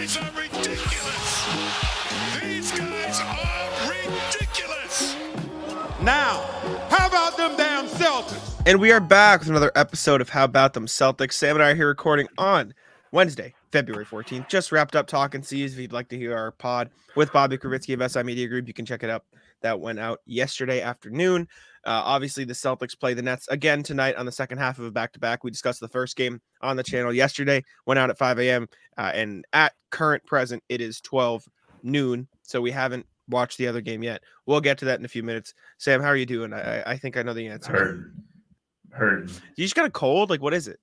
guys are ridiculous. These guys are ridiculous. Now, how about them damn Celtics? And we are back with another episode of How About Them Celtics. Sam and I are here recording on Wednesday, February 14th. Just wrapped up talking C's. If you'd like to hear our pod with Bobby Krivitsky of SI Media Group, you can check it out. That went out yesterday afternoon. Uh, obviously, the Celtics play the Nets again tonight on the second half of a back to back. We discussed the first game on the channel yesterday, went out at 5 a.m. Uh, and at current present, it is 12 noon. So we haven't watched the other game yet. We'll get to that in a few minutes. Sam, how are you doing? I, I think I know the answer. Hurt. Hurt. You just got a cold? Like, what is it?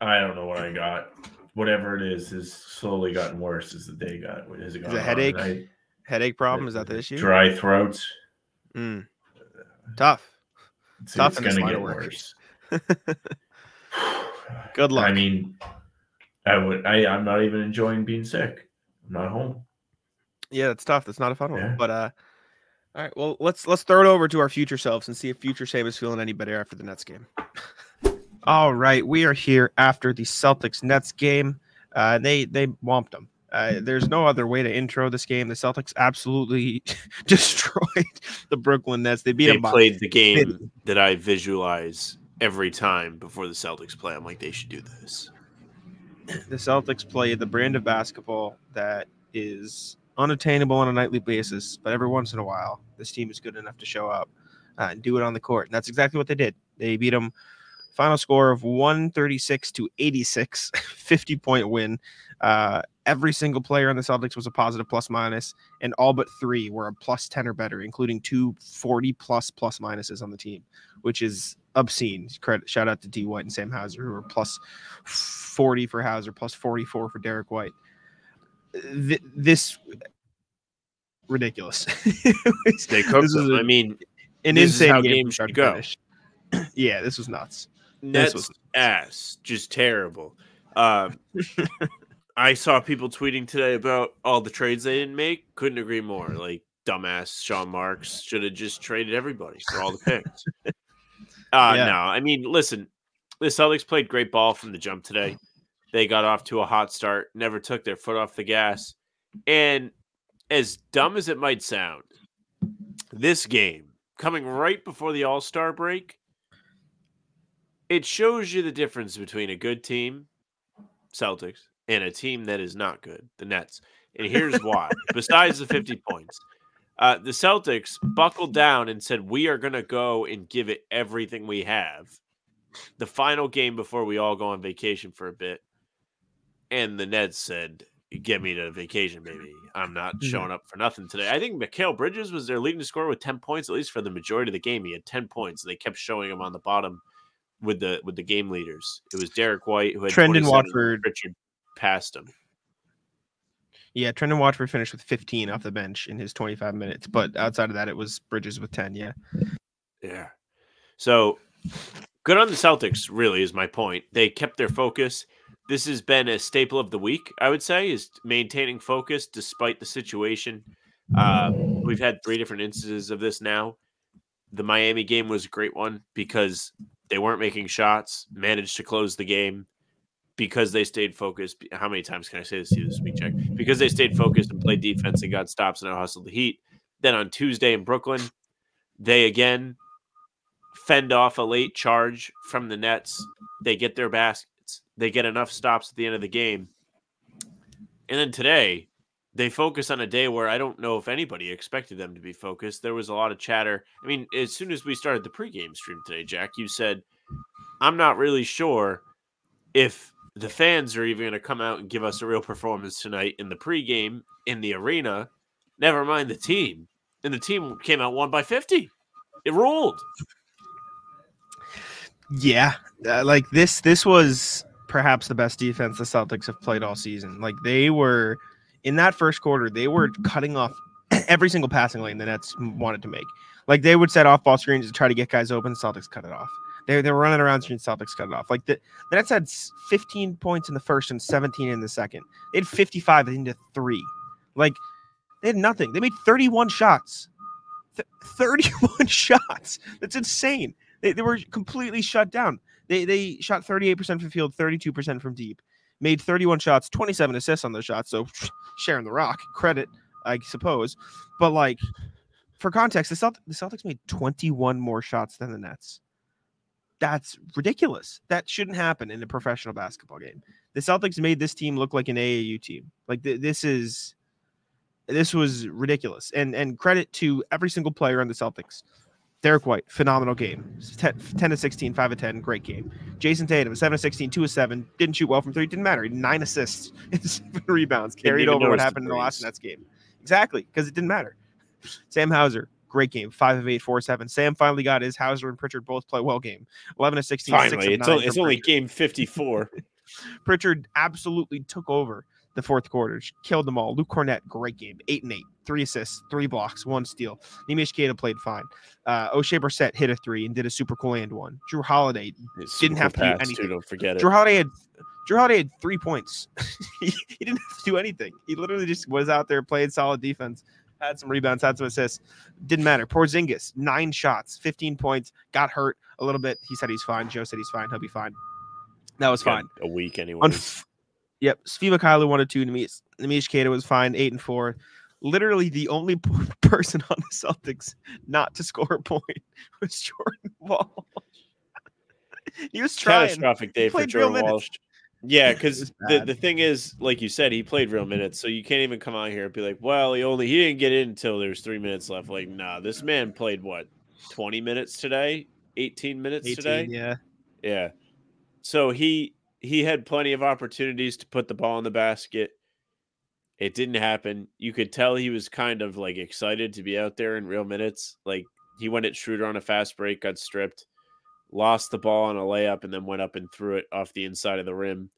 I don't know what I got. Whatever it is, has slowly gotten worse as the day got. Has it Is it on headache? Headache problem? Is that the issue? Dry throats. Mm. Tough. It's, Tough it's gonna get work. worse. Good luck. I mean, I would. I. I'm not even enjoying being sick. I'm not home. Yeah, it's tough. That's not a fun one. But uh all right, well let's let's throw it over to our future selves and see if future Sam is feeling any better after the Nets game. all right, we are here after the Celtics Nets game. Uh they they womped them. Uh, there's no other way to intro this game. The Celtics absolutely destroyed the Brooklyn Nets. They beat they them by played the game that I visualize every time before the Celtics play. I'm like, they should do this. the Celtics play the brand of basketball that is unattainable on a nightly basis, but every once in a while, this team is good enough to show up uh, and do it on the court. And that's exactly what they did. They beat them. Final score of 136 to 86, 50 point win. Uh, every single player on the Celtics was a positive plus minus, and all but three were a plus 10 or better, including two 40 plus plus minuses on the team, which is obscene. Credit shout out to D White and Sam Hauser, who were plus 40 for Hauser, plus 44 for Derrick White. Th- this ridiculous. They cooked them. I mean, An this is insane how game games should go. yeah, this was nuts. Nets was- ass, just terrible. Uh, I saw people tweeting today about all the trades they didn't make. Couldn't agree more. Like dumbass Sean Marks should have just traded everybody for all the picks. uh, Yeah. No, I mean, listen, the Celtics played great ball from the jump today. They got off to a hot start, never took their foot off the gas. And as dumb as it might sound, this game coming right before the All Star break, it shows you the difference between a good team, Celtics, and a team that is not good, the Nets. And here's why. Besides the 50 points, uh, the Celtics buckled down and said, We are going to go and give it everything we have. The final game before we all go on vacation for a bit. And the Nets said, Get me to vacation, baby. I'm not Mhm. showing up for nothing today. I think Mikal Bridges was their leading scorer with 10 points, at least for the majority of the game. He had 10 points. They kept showing him on the bottom with the with the game leaders. It was Derrick White who had Trendon 27, Watford. Richard passed him. Yeah, Trendon Watford finished with 15 off the bench in his 25 minutes, but outside of that, it was Bridges with 10. Yeah. Yeah. So good on the Celtics, really, is my point. They kept their focus. This has been a staple of the week, I would say, is maintaining focus despite the situation. Uh, we've had three different instances of this now. The Miami game was a great one because they weren't making shots, managed to close the game because they stayed focused. How many times can I say this to this week, Jack? Because they stayed focused and played defense and got stops and hustled the Heat. Then on Tuesday in Brooklyn, they again fend off a late charge from the Nets. They get their baskets. They get enough stops at the end of the game. And then today, they focus on a day where I don't know if anybody expected them to be focused. There was a lot of chatter. I mean, as soon as we started the pregame stream today, Jack, you said, I'm not really sure if the fans are even going to come out and give us a real performance tonight in the pregame in the arena. Never mind the team. And the team came out one by 50. It ruled. Yeah. Uh, like this, this was perhaps the best defense the Celtics have played all season. Like they were in that first quarter, they were cutting off every single passing lane the Nets wanted to make. Like they would set off ball screens to try to get guys open. Celtics cut it off. They, they were running around screen. Celtics cut it off. Like the, the Nets had 15 points in the first and 17 in the second. They had 55 into three. Like they had nothing. They made 31 shots. Th- 31 shots. That's insane. They, they were completely shut down. They they shot 38% from field, 32% from deep. made 31 shots, 27 assists on those shots. So sharing the rock, credit, I suppose. But like for context, the, Celt- the Celtics made 21 more shots than the Nets. That's ridiculous. That shouldn't happen in a professional basketball game. The Celtics made this team look like an AAU team. Like th- this is this was ridiculous. And and credit to every single player on the Celtics. Derrick White, phenomenal game. 10, 10 to 16, 5 of 10, great game. Jayson Tatum, 7 of 16, 2 of 7, didn't shoot well from three, didn't matter. He had nine assists and seven rebounds, carried over what happened in the last. Nets game. Exactly, because it didn't matter. Sam Hauser, great game, 5 of 8, 4 of 7. Sam finally got his Hauser and Pritchard both play well game. 11 of 16, 6 Finally, of it's only, it's only game 54. Pritchard absolutely took over the fourth quarter, She killed them all. Luke Kornet, great game, eight and eight, three assists, three blocks, one steal. Neemias Queta played fine. Uh, Oshae Brissett hit a three and did a super cool and one. Jrue Holiday, It's Didn't have to do anything. Too, don't forget it. Jrue Holiday had Jrue Holiday had three points. he, he didn't have to do anything. He literally just was out there, played solid defense, had some rebounds, had some assists. Didn't matter. Porzingis, nine shots, 15 points, got hurt a little bit. He said he's fine. Joe said he's fine. He'll be fine. That was fine. A week anyway. On f- yep, Steve Kyler one or two. Neemias Neemias Queta was fine, eight and four. Literally, the only person on the Celtics not to score a point was Jordan Wall. he was trying. Catastrophic day for Jordan. Walsh. Yeah, because the, the thing is, like you said, he played real minutes, so you can't even come out here and be like, "Well, he only he didn't get in until there's three minutes left." Like, nah, this man played what, twenty minutes today, eighteen minutes 18, today. yeah. Yeah. So he he had plenty of opportunities to put the ball in the basket. It didn't happen. You could tell he was kind of like excited to be out there in real minutes. Like he went at Schroeder on a fast break, got stripped, lost the ball on a layup, and then went up and threw it off the inside of the rim.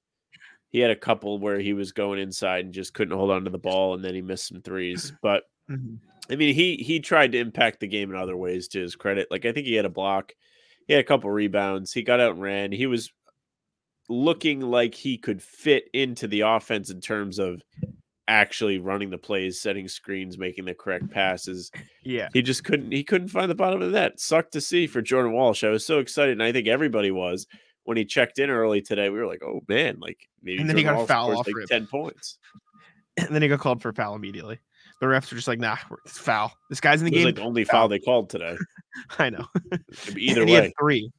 He had a couple where he was going inside and just couldn't hold on to the ball, and then he missed some threes. But Mhm. I mean, he he tried to impact the game in other ways to his credit. Like I think he had a block, he had a couple rebounds, he got out and ran. He was looking like he could fit into the offense in terms of actually running the plays, setting screens, making the correct passes. Yeah. He just couldn't he couldn't find the bottom of that. Sucked to see for Jordan Walsh. I was so excited, and I think everybody was when he checked in early today. We were like, "Oh man, like maybe." And then he Jordan got a Walsh foul off like rip. ten points. And then he got called for a foul immediately. The refs were just like, nah, it's foul. This guy's in the It was game. like the only foul. foul they called today. I know. Either he way, three.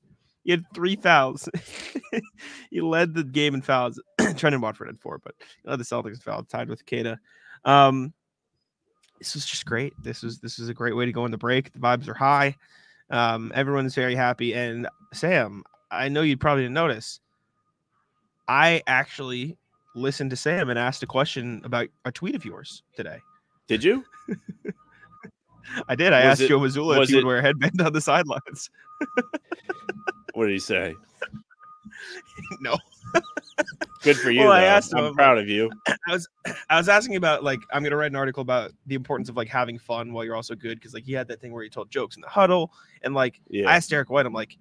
He had three fouls. he led the game in fouls. Trendon Watford had four, but uh, the Celtics foul tied with Queta. Um, this was just great. This was this was a great way to go in the break. The vibes are high. Um, everyone's very happy. And Sam, I know you probably didn't notice. I actually listened to Sam and asked a question about a tweet of yours today. did you? I did. I Was asked it- Joe Mazzulla if he would wear a headband on the sidelines. What did he say? no. Good for you. Well, I asked I'm proud of you. I was I was asking about like I'm gonna write an article about the importance of like having fun while you're also good because like he had that thing where he told jokes in the huddle and like Yeah. I asked Derrick White I'm like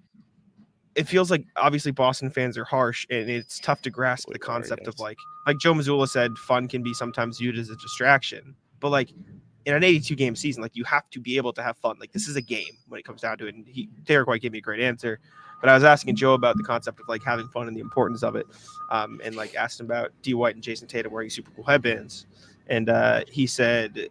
it feels like obviously Boston fans are harsh and it's tough to grasp the concept of like like Joe Mazzulla said fun can be sometimes viewed as a distraction but like in an 82 game season like you have to be able to have fun like this is a game when it comes down to it and he Derrick White gave me a great answer but I was asking Joe about the concept of like having fun and the importance of it um, and like asked him about D White and Jayson Tatum wearing super cool headbands and uh, he said,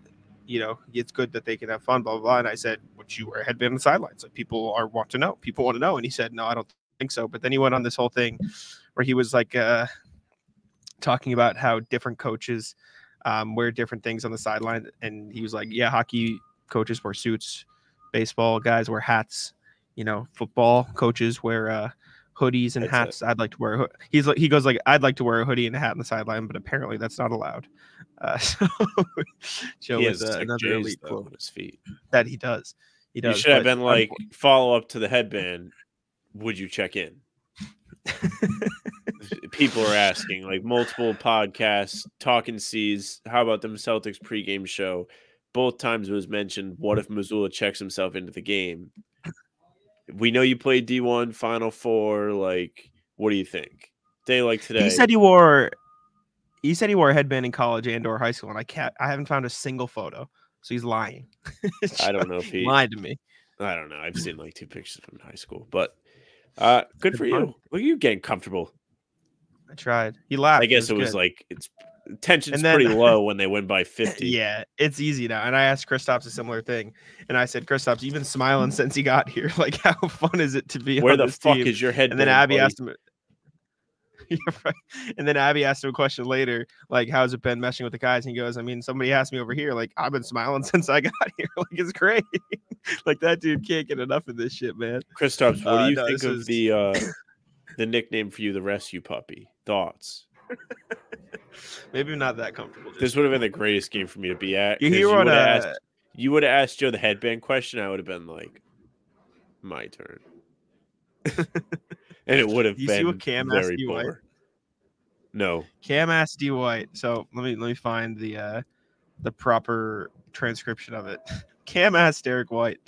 you know, it's good that they can have fun, blah blah blah. And I said, would you wear a headband on the sidelines? Like people are want to know. People want to know. And he said, no, I don't think so. But then he went on this whole thing where he was like uh, talking about how different coaches um, wear different things on the sideline, and he was like, yeah, hockey coaches wear suits, baseball guys wear hats, you know, football coaches wear uh, hoodies and That's it. hats. I'd like to wear. He's like, he goes like, I'd like to wear a hoodie and a hat on the sideline, but apparently that's not allowed. Uh, so Joe he has uh, another J's, elite though, quote on his feet. that he does. He does. You should have been like follow up to the headband. Would you check in? People are asking, like multiple podcasts, talking seas. How about them Celtics pregame show? Both times it was mentioned. What if Mazzulla checks himself into the game? We know you played D one Final Four. Like, what do you think? Day like today. he said he wore. He said he wore a headband in college and or high school, and I can't. I haven't found a single photo, so he's lying. I don't know if he. lied to me. I don't know. I've seen like two pictures from high school, but uh, good for you. Look at you getting comfortable. I tried. He laughed. I guess it was good. like it's tension's then- pretty low when they win by 50. Yeah, it's easy now. And I asked Kristaps a similar thing, and I said, Kristaps, you've been smiling since he got here. Like, how fun is it to be Where the fuck team? is your head? and then Abby asked him. Right. And then Abby asked him a question later, like, "How's it been meshing with the guys?" And he goes, "I mean, somebody asked me over here, like, I've been smiling since I got here. like, it's great. like that dude can't get enough of this shit, man." Kristaps, what Uh, do you no, think of is- the uh the nickname for you, the rescue puppy? Thoughts? Maybe I'm not that comfortable. This would have been the greatest game for me to be at. you 'cause hear what? would've Uh, asked, you would have asked Joe the headband question. I would have been like, my turn, and it would have been. You see what Cam asked D White? No, Cam asked D White. So let me let me find the uh the proper transcription of it. Cam asked Derrick White,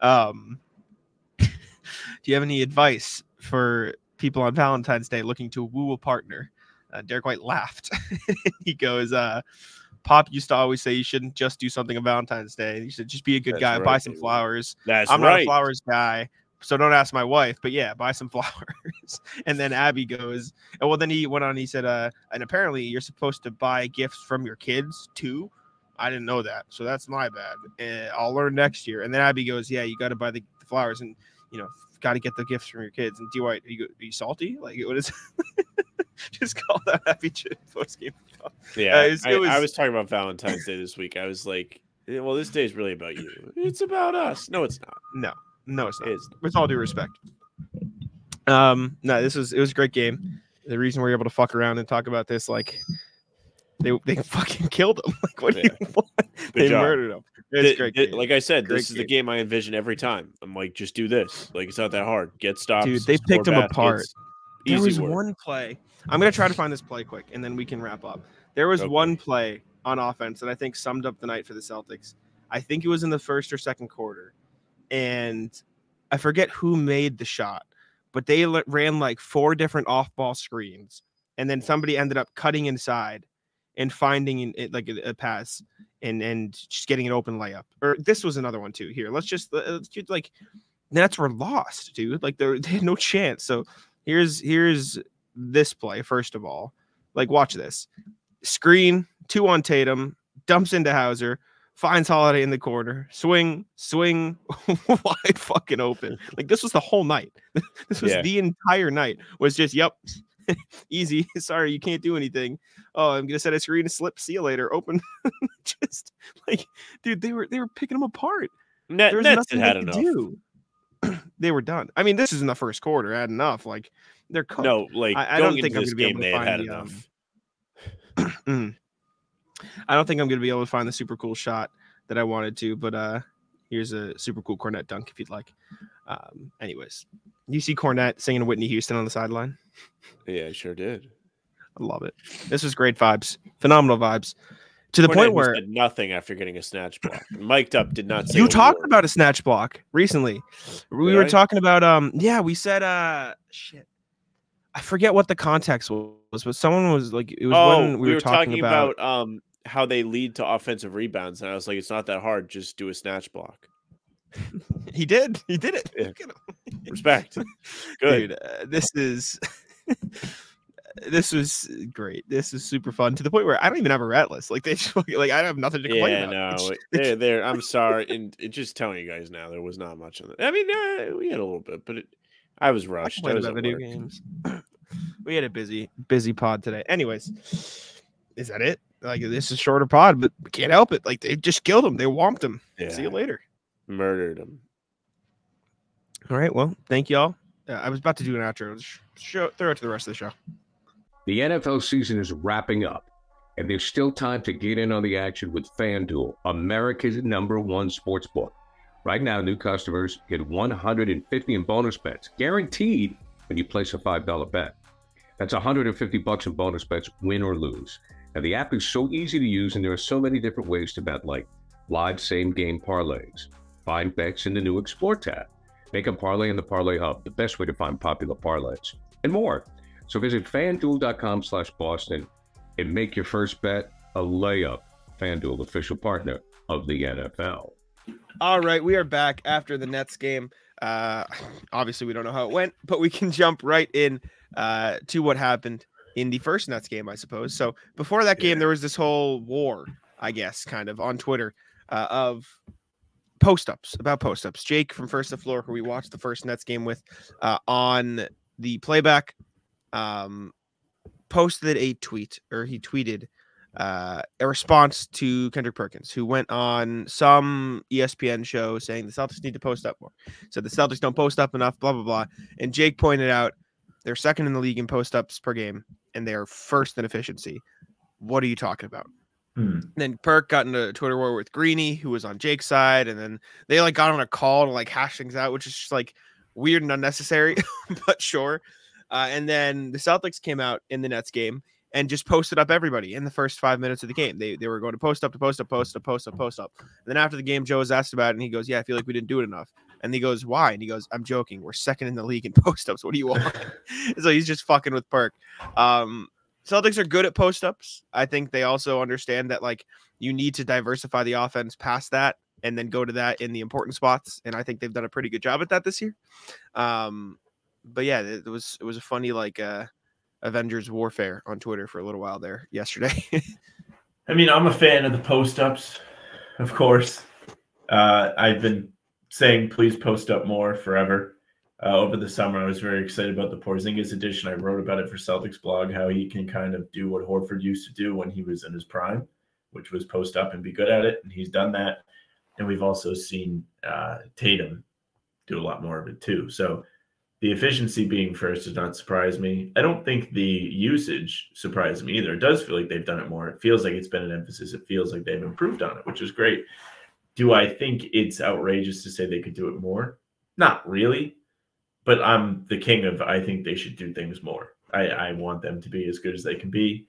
um, do you have any advice for people on Valentine's Day looking to woo a partner? Uh, Derrick White laughed. he goes, uh, Pop used to always say you shouldn't just do something on Valentine's Day. You should just be a good That's guy, right, buy some baby. flowers. that's I'm not a flowers guy, so don't ask my wife. But yeah, buy some flowers. and then Abby goes, and well, then he went on. He said, uh, and apparently you're supposed to buy gifts from your kids too. I didn't know that, so that's my bad. Uh, I'll learn next year. And then Abby goes, yeah, you got to buy the, the flowers, and you know, got to get the gifts from your kids. And D White, are you, are you salty? Like, what is? Just call that happy Chip post game. Yeah, it was- I, it I was- was talking about Valentine's Day this week. I was like, "Eh, well, this day is really about you. It's about us. No, it's not. No, no, it's not. It is. with all due respect. Um, no, this was it was a great game. The reason we're able to fuck around and talk about this, like, they they fucking killed him. Like, what do you want? They job. murdered him. It's great. game. like I said, Great this is the game. I envision every time. I'm like, just do this. Like it's not that hard. Get stops. Dude, they picked baskets, apart. there Easy was work. one play. I'm gonna try to find this play quick, and then we can wrap up. There was Okay. one play on offense that I think summed up the night for the Celtics. I think it was in the first or second quarter, and I forget who made the shot, but they ran like four different off-ball screens, and then somebody ended up cutting inside and finding it like a, a pass and and just getting an open layup. Or this was another one too. Here, let's just let's like Nets were lost, dude. Like they had no chance. So here's here's this play first of all. Like watch this screen two on Tatum, dumps into Hauser, finds Holiday in the corner, swing, swing, wide fucking open. Like this was the whole night. this was Yeah. the entire night. Was just yep, easy. Sorry, you can't do anything. Oh, I'm gonna set a screen, and slip, see you later, open. just like, dude, they were they were picking them apart. Net, There was Nets nothing had they enough. they were done. I mean, this is in the first quarter. Had enough. Like they're cooked. No, like I- I don't think I'm gonna be able game, to they had find the, um, enough. Mm. I don't think I'm gonna be able to find the super cool shot that I wanted to, but uh here's a super cool Kornet dunk if you'd like. Um, anyways, you see Kornet singing Whitney Houston on the sideline. yeah, I sure did. I love it. This was great vibes, phenomenal vibes, to the Kornet, point where said nothing after getting a snatch block. Mic'd up did not say you talked word. about a snatch block recently. We Did were I? talking about um yeah, we said uh shit. I forget what the context was, but someone was like it was Oh, when we, were, talking, about, um how they lead to offensive rebounds, and I was like, it's not that hard. Just do a snatch block. he did he did it. Yeah. Look at him. Respect. Good. Dude, uh, this is this was great. This is super fun to the point where I don't even have a rat list. Like they just like I have nothing to complain Yeah, about. no, there, there. I'm sorry, and it, just telling you guys now, there was not much of it. I mean, uh, we had a little bit, but it, I was rushed. I complain was about video work. games. We had a busy, busy pod today. Anyways, is that it? Like this is a shorter pod, but we can't help it. Like they just killed him. They whomped him. See you later. murdered him. All right. Well, thank y'all. Uh, I was about to do an outro. Show, throw it to the rest of the show. The NFL season is wrapping up, and there's still time to get in on the action with FanDuel, America's number one sports book. Right now, new customers get 150 in bonus bets, guaranteed when you place a $5 bet. That's 150 bucks in bonus bets, win or lose. Now, the app is so easy to use, and there are so many different ways to bet, like live same game parlays, find bets in the new Explore tab, make a parlay in the Parlay Hub, the best way to find popular parlays, and more. So visit fanduel.com slash Boston and make your first bet a layup. FanDuel, official partner of the NFL. All right, we are back after the Nets game. Uh, obviously, we don't know how it went, but we can jump right in uh, to what happened. in the first Nets game, I suppose. So before that game, Yeah. there was this whole war, I guess, kind of on Twitter uh, of post ups about post ups. Jake from First to Floor, who we watched the first Nets game with, uh, on the playback, um, posted a tweet or he tweeted uh, a response to Kendrick Perkins, who went on some ESPN show saying the Celtics need to post up more. So the Celtics don't post up enough, blah, blah, blah. And Jake pointed out they're second in the league in post ups per game and they're first in efficiency. What are you talking about? Hmm. then Perk got into a Twitter war with Greeny, who was on Jake's side, and then they like got on a call to like hash things out, which is just like weird and unnecessary, but sure. Uh, and then the Celtics came out in the Nets game and just posted up everybody in the first five minutes of the game. They they were going to post up to post up, post up, post up, post up. And then after the game, Joe was asked about it, and he goes, "Yeah, I feel like we didn't do it enough." And he goes, "Why?" And he goes, "I'm joking. We're second in the league in post ups. What do you want?" so he's just fucking with Perk. Um, Celtics are good at post ups. I think they also understand that like you need to diversify the offense past that and then go to that in the important spots. And I think they've done a pretty good job at that this year. Um, but yeah, it, it was it was a funny like uh Avengers warfare on Twitter for a little while there yesterday. I mean, I'm a fan of the post ups, of course. Uh, I've been saying please post up more forever. Uh, over the summer, I was very excited about the Porzingis edition. I wrote about it for Celtics blog, how he can kind of do what Horford used to do when he was in his prime, which was post up and be good at it. And he's done that. And we've also seen uh, Tatum do a lot more of it too. So the efficiency being first does not surprise me. I don't think the usage surprised me either. It does feel like they've done it more. It feels like it's been an emphasis. It feels like they've improved on it, which is great. Do I think it's outrageous to say they could do it more? Not really. But I'm the king of I think they should do things more. I, I want them to be as good as they can be.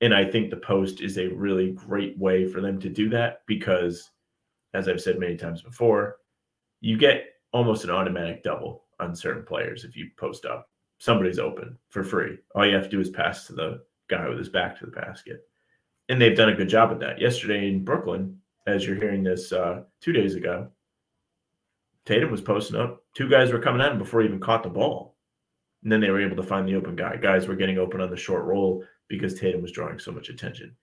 And I think the post is a really great way for them to do that because, as I've said many times before, you get almost an automatic double on certain players if you post up. Somebody's open for free. All you have to do is pass to the guy with his back to the basket. And they've done a good job at that. Yesterday in Brooklyn, as you're hearing this uh, two days ago, Tatum was posting up. Two guys were coming at him before he even caught the ball. And then they were able to find the open guy. Guys were getting open on the short roll because Tatum was drawing so much attention.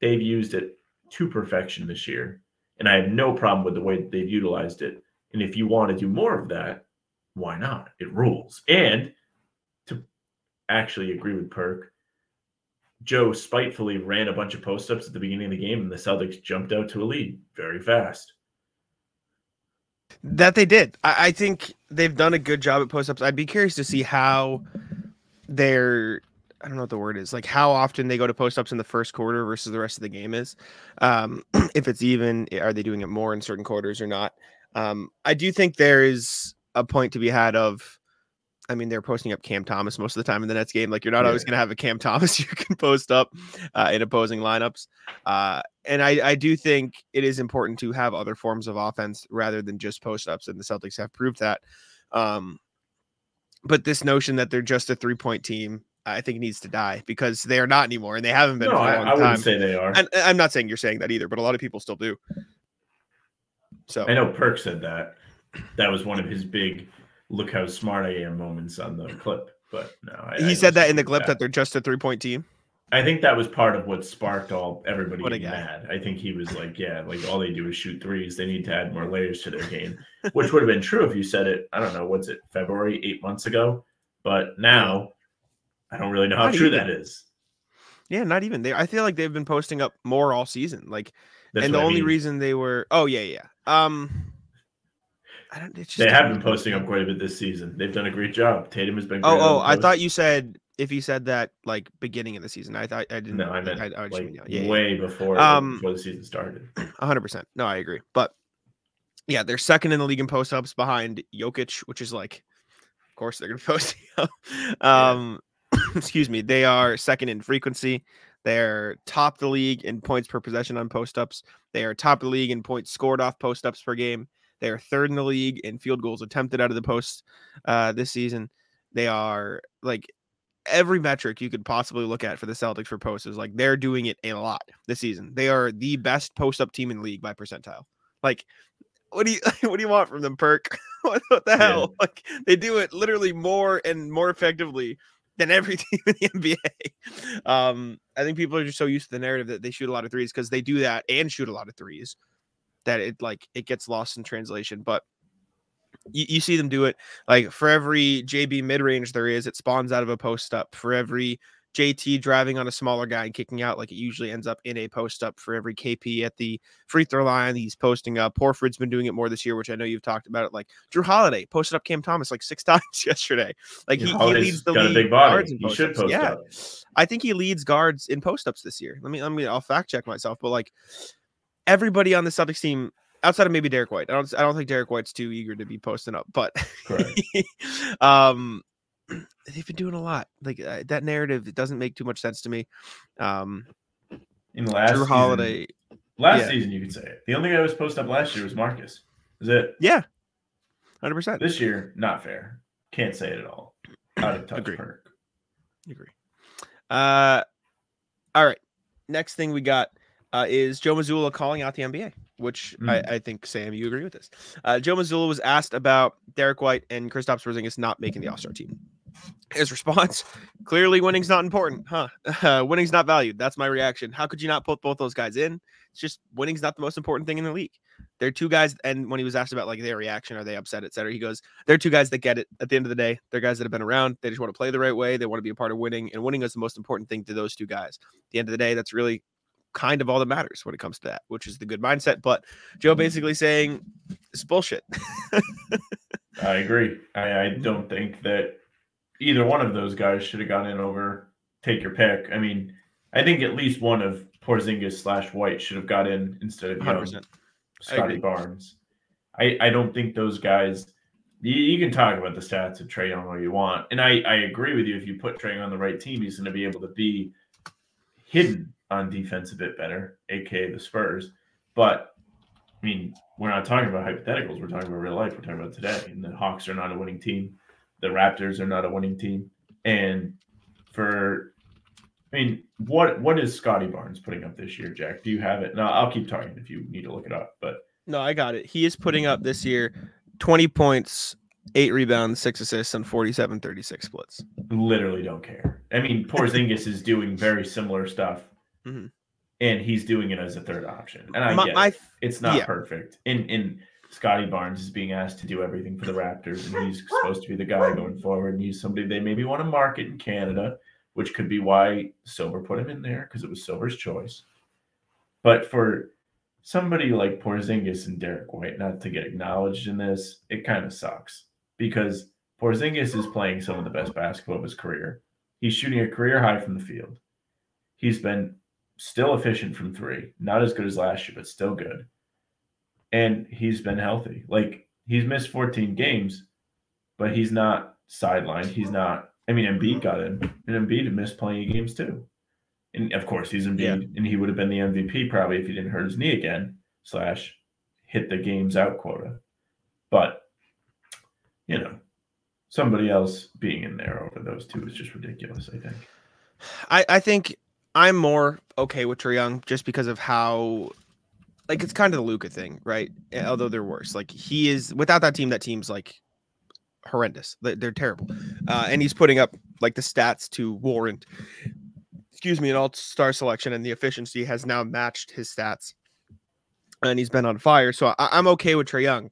They've used it to perfection this year. And I have no problem with the way they've utilized it. And if you want to do more of that, why not? It rules. And to actually agree with Perk, Joe spitefully ran a bunch of post ups at the beginning of the game, and the Celtics jumped out to a lead very fast. That they did. I, I think they've done a good job at post ups. I'd be curious to see how they're I don't know what the word is, like how often they go to post ups in the first quarter versus the rest of the game is. Um, if it's even, are they doing it more in certain quarters or not? Um, I do think there is a point to be had of I mean, they're posting up Cam Thomas most of the time in the Nets game. Like, you're not always going to have a Cam Thomas you can post up uh, in opposing lineups. Uh, and I, I do think it is important to have other forms of offense rather than just post ups, and the Celtics have proved that. Um, but this notion that they're just a three point team, I think needs to die because they are not anymore, and they haven't been No, for a long I time. wouldn't say they are. and I'm not saying you're saying that either, but a lot of people still do. So I know Perk said that. That was one of his big "look how smart I am" moments on the clip. But no, I, he I said that in the clip that they're just a three point team. I think that was part of what sparked all everybody What mad. I think he was like, "Yeah, like all they do is shoot threes. They need to add more layers to their game," which would have been true if you said it. I don't know what's it February eight months ago, but now I don't really know how Not true even. that is. Yeah, not even they. I feel like they've been posting up more all season. Like, That's and the I only mean. reason they were, oh yeah, yeah. Um, I don't. It's just they have been posting up quite a bit this season. They've done a great job. Tatum has been. Great Oh, oh, I thought you said if you said that like beginning of the season. I thought I didn't. No, I meant I, I, like yeah, yeah, way before Um, before the season started. hundred percent. No, I agree. But yeah, they're second in the league in post ups behind Jokic, which is like, of course they're gonna post. um, excuse me. They are second in frequency. They're top the league in points per possession on post ups. They are top of the league in points scored off post ups per game. They are third in the league in field goals attempted out of the post uh, this season. They are like every metric you could possibly look at for the Celtics for posts is like they're doing it a lot this season. They are the best post up team in the league by percentile. Like, what do you what do you want from them, Perk? what, what the Yeah. hell? Like they do it literally more and more effectively than every team in the NBA. Um, I think people are just so used to the narrative that they shoot a lot of threes because they do that and shoot a lot of threes that it like it gets lost in translation. But you, you see them do it like for every JB mid range there is, it spawns out of a post up. For every JT driving on a smaller guy and kicking out, like it usually ends up in a post up. For every KP at the free throw line, he's posting up. Horford's been doing it more this year, which I know you've talked about it. Like Jrue Holiday posted up Cam Thomas like six times yesterday. Like he, he oh, leads the got a league big guards body. in He should post-ups. post yeah, up. I think he leads guards in post ups this year. Let me let me I'll fact check myself, but like everybody on the Celtics team outside of maybe Derrick White, I don't I don't think Derrick White's too eager to be posting up, but um they've been doing a lot. Like uh, that narrative it doesn't make too much sense to me. Um In the last Drew season- Holiday, last yeah. season you could say it. The only guy who was posted up last year was Marcus. Is it yeah. 100%. this year? Not fair. Can't say it at all. Out of touch. Agree. Perk. agree. Uh, all right. Next thing we got uh, is Joe Mazzulla calling out the NBA, which Mm. I, I think Sam, you agree with this. Uh, Joe Mazzulla was asked about Derrick White and Kristaps Porzingis not making the All Star team. His response: Clearly, winning's not important, huh? Uh, winning's not valued. That's my reaction. How could you not put both those guys in? It's just winning's not the most important thing in the league. They're two guys, and when he was asked about like their reaction, are they upset, et cetera, he goes, "They're two guys that get it. At the end of the day, they're guys that have been around. They just want to play the right way. They want to be a part of winning, and winning is the most important thing to those two guys. At the end of the day, that's really kind of all that matters when it comes to that, which is the good mindset. But Joe mm-hmm. basically saying it's bullshit. I agree. I, I mm-hmm. don't think that either one of those guys should have gone in over take your pick. I mean, I think at least one of Porzingis slash White should have got in instead of young 100%. Scottie. Barnes. I, I don't think those guys. You, you can talk about the stats of Trae Young all you want, and I, I agree with you. If you put Trae on the right team, he's going to be able to be hidden on defense a bit better, aka the Spurs. But I mean, we're not talking about hypotheticals. We're talking about real life. We're talking about today. And the Hawks are not a winning team. The Raptors are not a winning team. And for, I mean, what what is Scottie Barnes putting up this year, Jack? Do you have it? No, I'll keep talking if you need to look it up. But No, I got it. He is putting up this year 20 points, eight rebounds, six assists, and 47 36 splits. literally don't care. I mean, Porzingis is doing very similar stuff, Mhm. and he's doing it as a third option. And I My, get my it. it's not yeah. perfect. And and Scottie Barnes is being asked to do everything for the Raptors, and he's supposed to be the guy going forward. And he's somebody they maybe want to market in Canada, which could be why Silver put him in there because it was Silver's choice. But for somebody like Porzingis and Derrick White not to get acknowledged in this, it kind of sucks because Porzingis is playing some of the best basketball of his career. He's shooting a career high from the field. He's been still efficient from three, not as good as last year, but still good. And he's been healthy. Like he's missed 14 games, but he's not sidelined. He's not. I mean, Embiid got in, and Embiid missed plenty of games too. And of course, he's Embiid, Yeah. and he would have been the MVP probably if he didn't hurt his knee again. Slash, hit the games out quota. But you know, somebody else being in there over those two is just ridiculous. I think. I, I think I'm more okay with Trae Young just because of how like it's kind of the Luka thing, right? Eh, Although they're worse. Like he is without that team, that team's like horrendous. They- They're terrible. Uh, and he's putting up like the stats to warrant excuse me, an all-star selection, and the efficiency has now matched his stats. And he's been on fire. So I, I'm okay with Trae Young.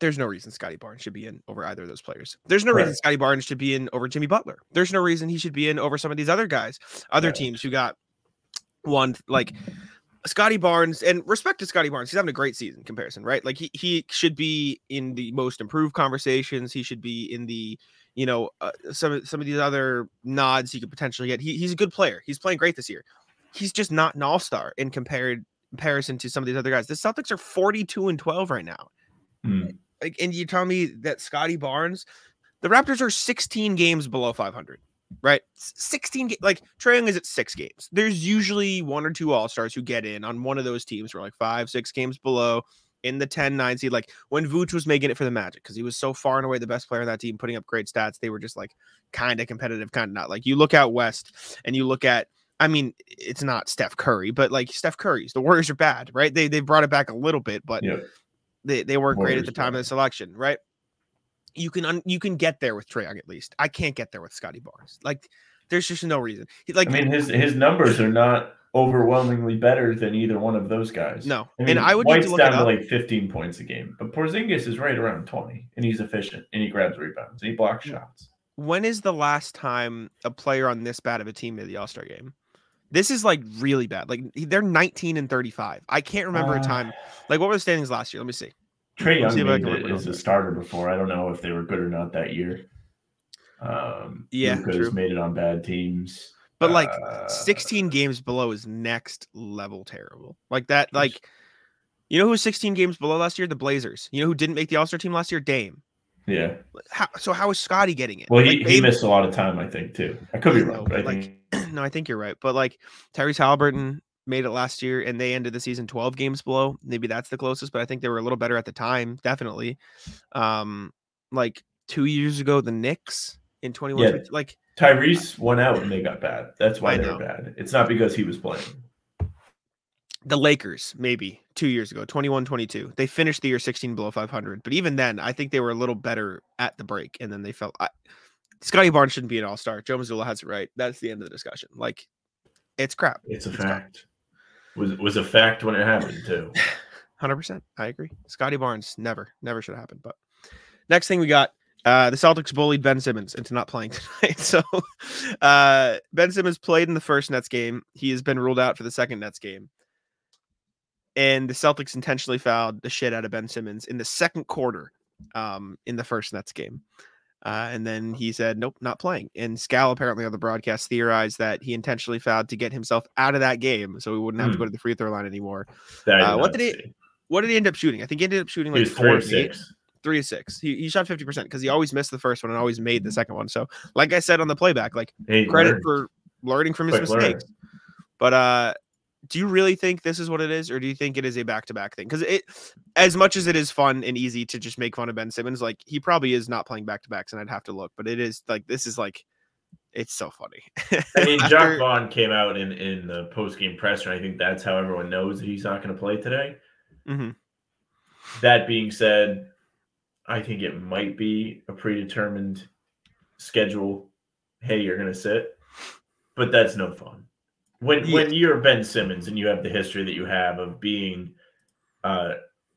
There's no reason Scottie Barnes should be in over either of those players. There's no reason Correct. Scottie Barnes should be in over Jimmy Butler. There's no reason he should be in over some of these other guys, other Right. teams who got one like Scottie Barnes. And respect to Scottie Barnes, he's having a great season comparison, right? Like he he should be in the most improved conversations. He should be in the you know uh, some of- some of these other nods he could potentially get. He, he's a good player. He's playing great this year. He's just not an all star in compared comparison to some of these other guys. The Celtics are 42 and 12 right now. Hmm. Like, and you tell me that Scottie Barnes, the Raptors are 16 games below 500, right? 16, ga- like Trae Young is at six games. There's usually one or two All Stars who get in on one of those teams who are like five, six games below in the 10 9 seed. Like when Vooch was making it for the Magic, because he was so far and away the best player on that team, putting up great stats. They were just like kind of competitive, kind of not. Like you look out West and you look at, I mean, it's not Steph Curry, but like Steph Curry's, the Warriors are bad, right? They they brought it back a little bit, but Yep. They, they weren't great at the time of the selection, right? you can un- you can get there with Trae Young at least. I can't get there with Scottie Barnes. Like, there's just no reason. He, like, I mean, his his numbers are not overwhelmingly better than either one of those guys. no, I mean, and I would White's down to like 15 points a game, but Porzingis is right around 20, and he's efficient, and he grabs rebounds, and he blocks shots. when is the last time a player on this bad of a team made the All Star game? This is like really bad. Like they're 19 and 35. I can't remember a Uh, time. Like what were the standings last year? Let me see. Trae Young see I made it as a starter before. I don't know if they were good or not that year. Um, Yeah, has made it on bad teams. But like Uh, 16 games below is next level terrible. Like that. Like you know who was 16 games below last year? The Blazers. You know who didn't make the All Star team last year? Dame. Yeah. How, so how is Scottie getting it? Well, Like, he, he missed a lot of time, I think, too. I could be wrong, know, like, think no, I think you're right. But like Tyrese Halliburton made it last year and they ended the season 12 games below. Maybe that's the closest, but I think they were a little better at the time, definitely. Um like 2 years ago the Knicks in 21 Yeah. like Tyrese went out and they got bad. That's why they're bad. It's not because he was playing. The Lakers maybe 2 years ago, 21 22. They finished the year 16 below 500, but even then I think they were a little better at the break and then they felt I, Scottie Barnes shouldn't be an all-star. Joe Mazzulla has it right. That's the end of the discussion. Like it's crap. It's a It's fact. Was was a fact when it happened too. Hundred percent. I agree. Scottie Barnes never, never should have happened. But next thing we got, uh, the Celtics bullied Ben Simmons into not playing tonight. So uh, Ben Simmons played in the first Nets game. He has been ruled out for the second Nets game. And the Celtics intentionally fouled the shit out of Ben Simmons in the second quarter um, in the first Nets game. Uh, and then he said, nope, not playing. And Scal apparently on the broadcast theorized that he intentionally fouled to get himself out of that game so he wouldn't have to Hmm. go to the free throw line anymore. Uh, what did he- see. What did he end up shooting? I think he ended up shooting like four three of of eight, six. three of six. He, he shot 50% because he always missed the first one and always made the second one. So, like I said on the playback, like credit learned. for learning from his Quick mistakes. But uh do you really think this is what it is, or do you think it is a back-to-back thing? Because it, as much as it is fun and easy to just make fun of Ben Simmons, like he probably is not playing back-to-backs, and I'd have to look. But it is like this is like, it's so funny. I mean, After- Jacque Vaughn came out in, in the post game presser. I think that's how everyone knows that he's not going to play today. Mhm. That being said, I think it might be a predetermined schedule. Hey, you're going to sit, but that's no fun. When Yeah. when you're Ben Simmons and you have the history that you have of being uh,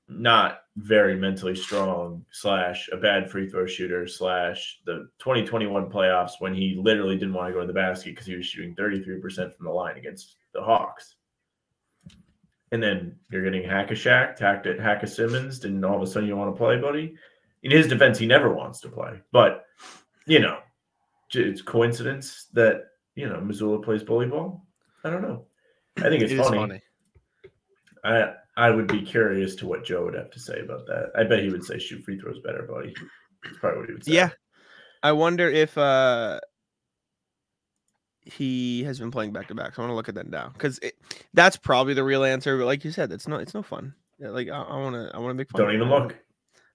not very mentally strong slash a bad free throw shooter slash the 2021 playoffs when he literally didn't want to go to the basket because he was shooting 33% from the line against the Hawks. And then you're getting hack a Shack, hack a, hack a Simmons, and all of a sudden you want to play, buddy. In his defense, he never wants to play. But, you know, it's coincidence that, you know, Mazzulla plays bully ball. I don't know. I think it's It is funny. I I would be curious to what Joe would have to say about that. I bet he would say shoot free throws better, buddy. That's probably what he would say. Yeah. I wonder if uh he has been playing back to back. So I want to look at that now because that's probably the real answer. But like you said, it's not. It's no fun. Yeah, Like I want to. I want to make fun. Don't even look.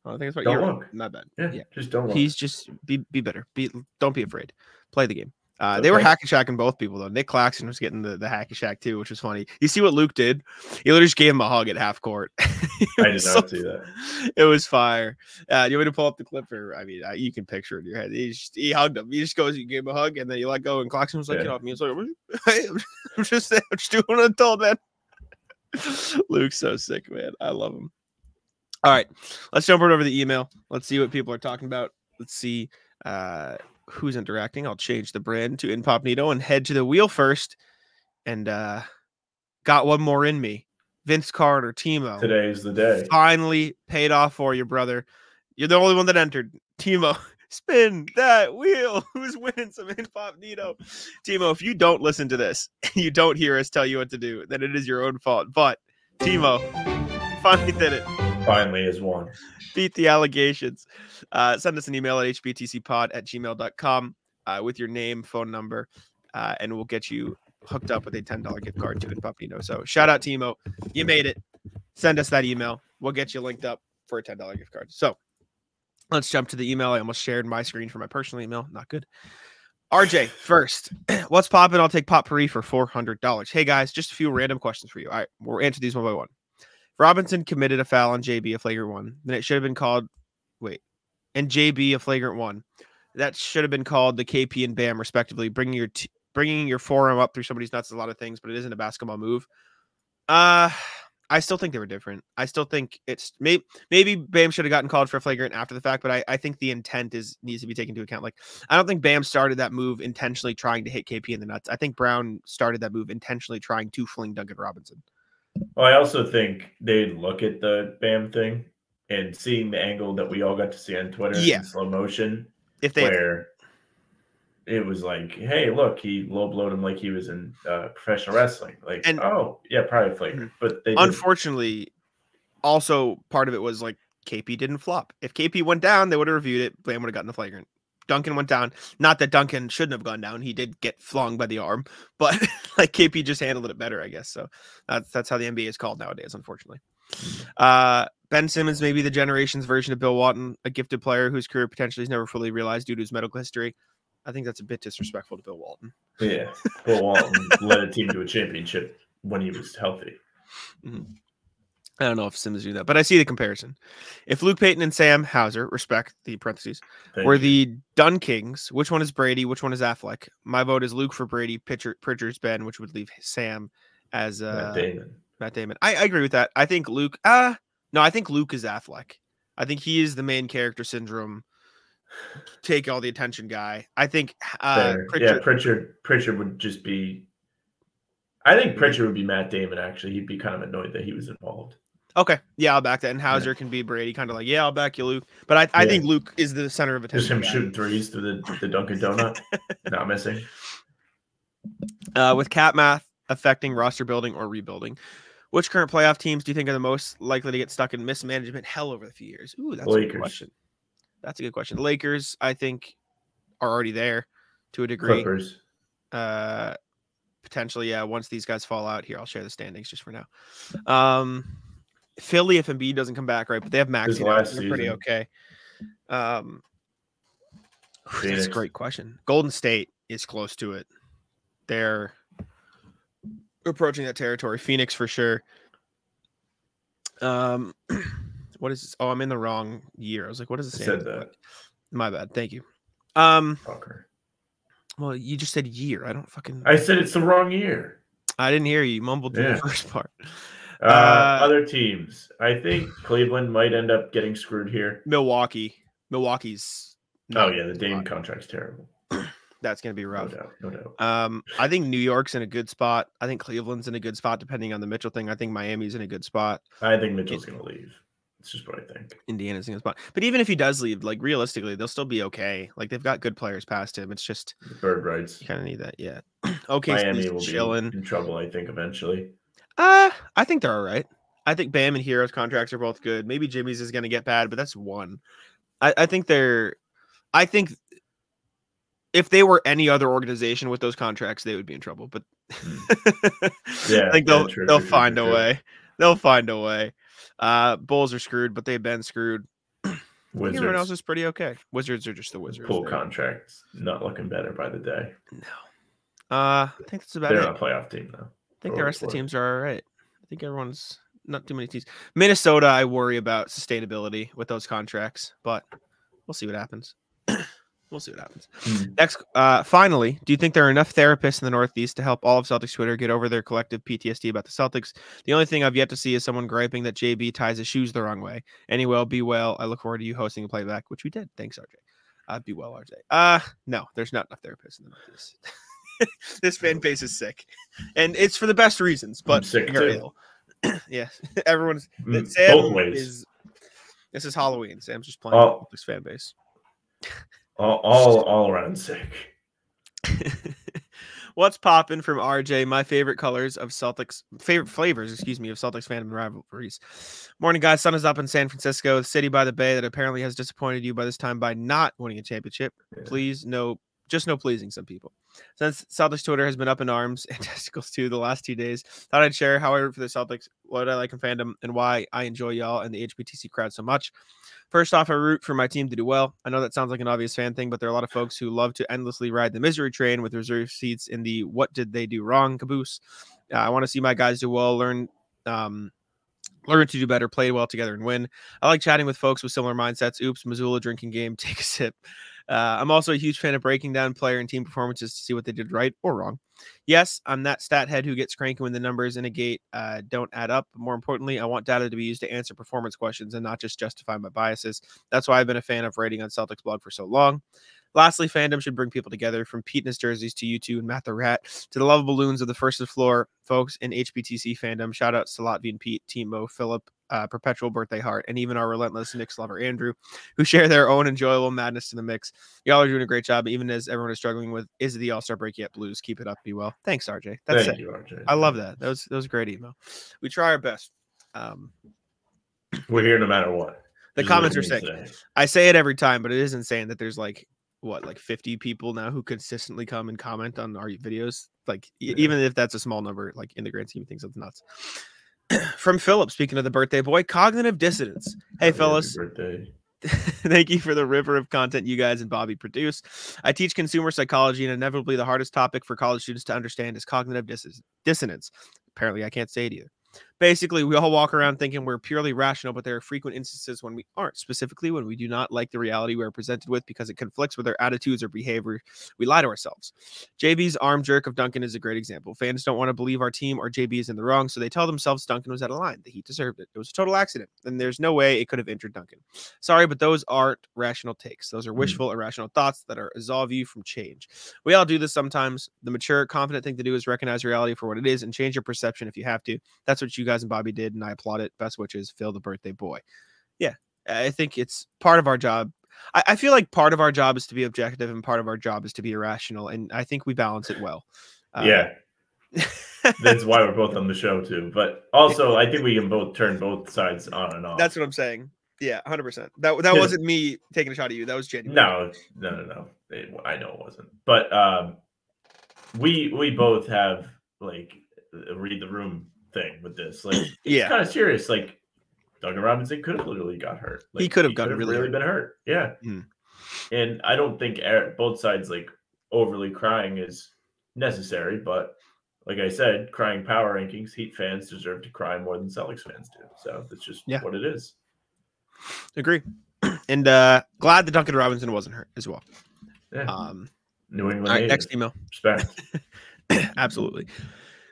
I don't think it's right. Don't look. Not bad. Yeah, Yeah. just don't look. He's just be be better. Be don't be afraid. Play the game. Uh, They were Okay. hack and shacking both people though. Nic Claxton was getting the the hack and shack too, which was funny. You see what Luke did? He literally just gave him a hug at half court. I did not so- see that. It was fire. Uh, do you want me to pull up the clip? Or I mean, uh, you can picture it in your head. He just, he hugged him. He just goes, you gave him a hug, and then you let go. And Claxton was like, Yeah. "Get off me!" It's like, "Hey, I'm just, I'm just doing what I'm told, man." Luke's so sick, man. I love him. All right, let's jump right over the email. Let's see what people are talking about. Let's see uh, who's interacting. I'll change the brand to Incognito and head to the wheel first. And uh, got one more in me. Vince Carter, Timo. Today is the day. Finally paid off for you, brother. You're the only one that entered. Timo, spin that wheel. Who's winning some Incognito? Timo, if you don't listen to this, you don't hear us tell you what to do, then it is your own fault. But Timo finally did it Finally is one. beat the allegations. Uh, send us an email at hbtcpod at gmail.com uh, with your name, phone number, uh, and we'll get you hooked up with a $10 gift card to Inpuppino. So shout out, Timo. You made it. Send us that email. We'll get you linked up for a $10 gift card. So let's jump to the email. I almost shared my screen for my personal email. Not good. RJ, first, what's popping? I'll take Potpourri for $400. Hey guys, just a few random questions for you. All right, we'll answer these one by one. Robinson committed a foul on JB, a flagrant one. Then it should have been called. Wait, and JB a flagrant one. That should have been called the KP and Bam respectively. Bringing your t- bringing your forearm up through somebody's nuts is a lot of things, but it isn't a basketball move. Uh I still think they were different. I still think it's maybe maybe Bam should have gotten called for a flagrant after the fact, but I, I think the intent is needs to be taken into account. Like I don't think Bam started that move intentionally trying to hit KP in the nuts. I think Brown started that move intentionally trying to fling Duncan Robinson. Well, I also think they look at the Bam thing and seeing the angle that we all got to see on Twitter Yeah. in slow motion, If they where it was like, hey, look, he low blowed him like he was in uh, professional wrestling. Like, And- oh, yeah, probably flagrant. But they didn't. unfortunately, also part of it was like KP didn't flop. If KP went down, they would have reviewed it. Bam would have gotten the flagrant. Duncan went down. Not that Duncan shouldn't have gone down. He did get flung by the arm, but like KP just handled it better, I guess. So that's that's how the NBA is called nowadays, unfortunately. Uh, ben Simmons may be the generation's version of Bill Walton, a gifted player whose career potentially is never fully realized due to his medical history. I think that's a bit disrespectful to Bill Walton. Yeah. Bill Walton led a team to a championship when he was healthy. I don't know if Simmons do that, but I see the comparison. If Luke Payton and Sam Hauser, respect the parentheses, Thank were the Dun Kings, which one is Brady? Which one is Affleck? My vote is Luke for Brady, Pitcher, Pritchard's Ben, which would leave Sam as uh, Matt Damon. Matt Damon. I, I agree with that. I think Luke. Uh no, I think Luke is Affleck. I think he is the main character syndrome. Take all the attention guy. I think uh Pritchard, Yeah, Pritchard. Pritchard would just be. I think Pritchard would be Matt Damon. Actually, he'd be kind of annoyed that he was involved. Okay, yeah, I'll back that. And Hauser can be Brady, kind of like, yeah, I'll back you, Luke. But I, I Yeah. think Luke is the center of attention. Just him shooting threes through the, the Dunkin' Donut, not missing. uh, with cap math affecting roster building or rebuilding. Which current playoff teams do you think are the most likely to get stuck in mismanagement hell over the few years? Ooh, that's a good question. That's a good question. The Lakers, I think, are already there to a degree. Clippers. Uh, potentially, yeah. Once these guys fall out, here I'll share the standings just for now. Um, Philly, if Embiid doesn't come back, right? But they have Maxey. His now, last so They're pretty okay. Um, that's a great question. Golden State is close to it. They're approaching that territory. Phoenix for sure. Um, what is this? Oh, I'm in the wrong year. I was like, what is I the said that. My bad. Thank you. Um, Fucker. well, you just said year. I don't fucking. I said it's the wrong year. I didn't hear you. You mumbled through the first part. Uh, Uh, other teams. I think Cleveland might end up getting screwed here. Milwaukee. Milwaukee's. Oh yeah, the Dame lot. contract's terrible. That's gonna be No rough. doubt. No doubt. Um, I think New York's in a good spot. I think Cleveland's in a good spot, depending on the Mitchell thing. I think Miami's in a good spot. I think Mitchell's gonna leave. It's just what I think. Indiana's in a good spot. But even if he does leave, like realistically, they'll still be okay. Like they've got good players past him. It's just bird rights. kind of need that. Yeah. okay. Miami will chilling. be in trouble, I think, eventually. Uh, I think they're all right. I think Bam and Herro's contracts are both good. Maybe Jimmy's is going to get bad, but that's one. I, I think they're. I think if they were any other organization with those contracts, they would be in trouble. But Yeah, I think they'll true, they'll true, find true, a way. They'll find a way. Uh, Bulls are screwed, but they've been screwed. Think Everyone else Wizards is pretty okay. Wizards are just the Wizards. They're- contracts, not looking better by the day. No. Uh, I think that's about They're it. not a playoff team though. I think the rest of the teams are all right. I think everyone's not too many teams. Minnesota, I worry about sustainability with those contracts, but we'll see what happens. we'll see what happens. Hmm. Next, uh, finally, do you think there are enough therapists in the Northeast to help all of Celtics Twitter get over their collective PTSD about the Celtics? The only thing I've yet to see is someone griping that JB ties his shoes the wrong way. Anyway, be well. I look forward to you hosting a playback, which we did. Thanks, RJ. Uh, be well, RJ. Uh, no, there's not enough therapists in the Northeast. this fan base is sick, and it's for the best reasons. But sick they're too. everyone's. Mm, Sam Both ways. is. This is Halloween. Sam's just playing Oh. this fan base. all, all all around sick. What's popping from RJ? My favorite colors of Celtics, favorite flavors, excuse me, of Celtics fandom rivalries. Morning, guys. Sun is up in San Francisco, the city by the bay that apparently has disappointed you by this time by not winning a championship. Please, no, just no pleasing some people. Since Celtics Twitter has been up in arms and testicles too the last two days, thought I'd share how I root for the Celtics, what I like in fandom, and why I enjoy y'all and the HBTC crowd so much. First off, I root for my team to do well. I know that sounds like an obvious fan thing, but there are a lot of folks who love to endlessly ride the misery train with reserved seats in the "What did they do wrong?" caboose. Uh, I want to see my guys do well, learn, um, learn to do better, play well together, and win. I like chatting with folks with similar mindsets. Oops, Mazzulla drinking game. Take a sip. Uh, I'm also a huge fan of breaking down player and team performances to see what they did right or wrong. Yes, I'm that stat head who gets cranky when the numbers in a gate uh, don't add up. But More importantly, I want data to be used to answer performance questions and not just justify my biases. That's why I've been a fan of writing on Celtics blog for so long. Lastly, fandom should bring people together from Pete and his jerseys to you two and Matt the Rat to the love balloons of the first of the floor folks in HBTC fandom. Shout outs to Latvia and Pete, Timo, Philip, uh, Perpetual Birthday Heart, and even our relentless Knicks lover Andrew, who share their own enjoyable madness in the mix. Y'all are doing a great job, even as everyone is struggling with is the All Star break yet blues. Keep it up, be well. Thanks, RJ. That's Thank it. you, RJ. I love that. That was that was a great email. We try our best. Um, We're here no matter what. the comments are sick. I say it every time, but it is insane that there's like what like 50 people now who consistently come and comment on our videos. Like Yeah. even if that's a small number, like in the grand scheme of things, that's nuts. From Philip, speaking of the birthday boy, cognitive dissonance. Hey, Happy fellas, birthday. Thank you for the river of content you guys and Bobby produce. I teach consumer psychology, and inevitably the hardest topic for college students to understand is cognitive dis- dissonance. Apparently, I can't say it either. Basically, we all walk around thinking we're purely rational, but there are frequent instances when we aren't, specifically when we do not like the reality we're presented with because it conflicts with our attitudes or behavior. We lie to ourselves. JB's arm jerk of Duncan is a great example. Fans don't want to believe our team or JB is in the wrong, so they tell themselves Duncan was out of line. The Heat deserved it. It was a total accident, and there's no way it could have injured Duncan. Sorry, but those aren't rational takes. Those are hmm. wishful, irrational thoughts that are absolve you from change. We all do this sometimes. The mature, confident thing to do is recognize reality for what it is and change your perception if you have to. That's what you guys and Bobby did, and I applaud it. Best wishes, Phil the birthday boy. Yeah, I think it's part of our job. I, I feel like part of our job is to be objective, and part of our job is to be irrational, and I think we balance it well. Uh, yeah, that's why we're both on the show too. But also, I think we can both turn both sides on and off. that's what I'm saying. Yeah, hundred percent. That that wasn't me taking a shot at you. That was genuine. no, no, no, no. It- I know it wasn't. But um, we we both have like read the room thing with this. Like, it's Yeah. kind of serious. Like, Duncan Robinson could have literally got hurt. Like, He could have gotten really really hurt. been hurt. Yeah, Mhm. and I don't think er- both sides like overly crying is necessary. But like I said, crying power rankings, Heat fans deserve to cry more than Celtics fans do. So that's just Yeah. what it is. Agree. And uh glad that Duncan Robinson wasn't hurt as well. Yeah. Um New England. all right, next email. Respect. Absolutely.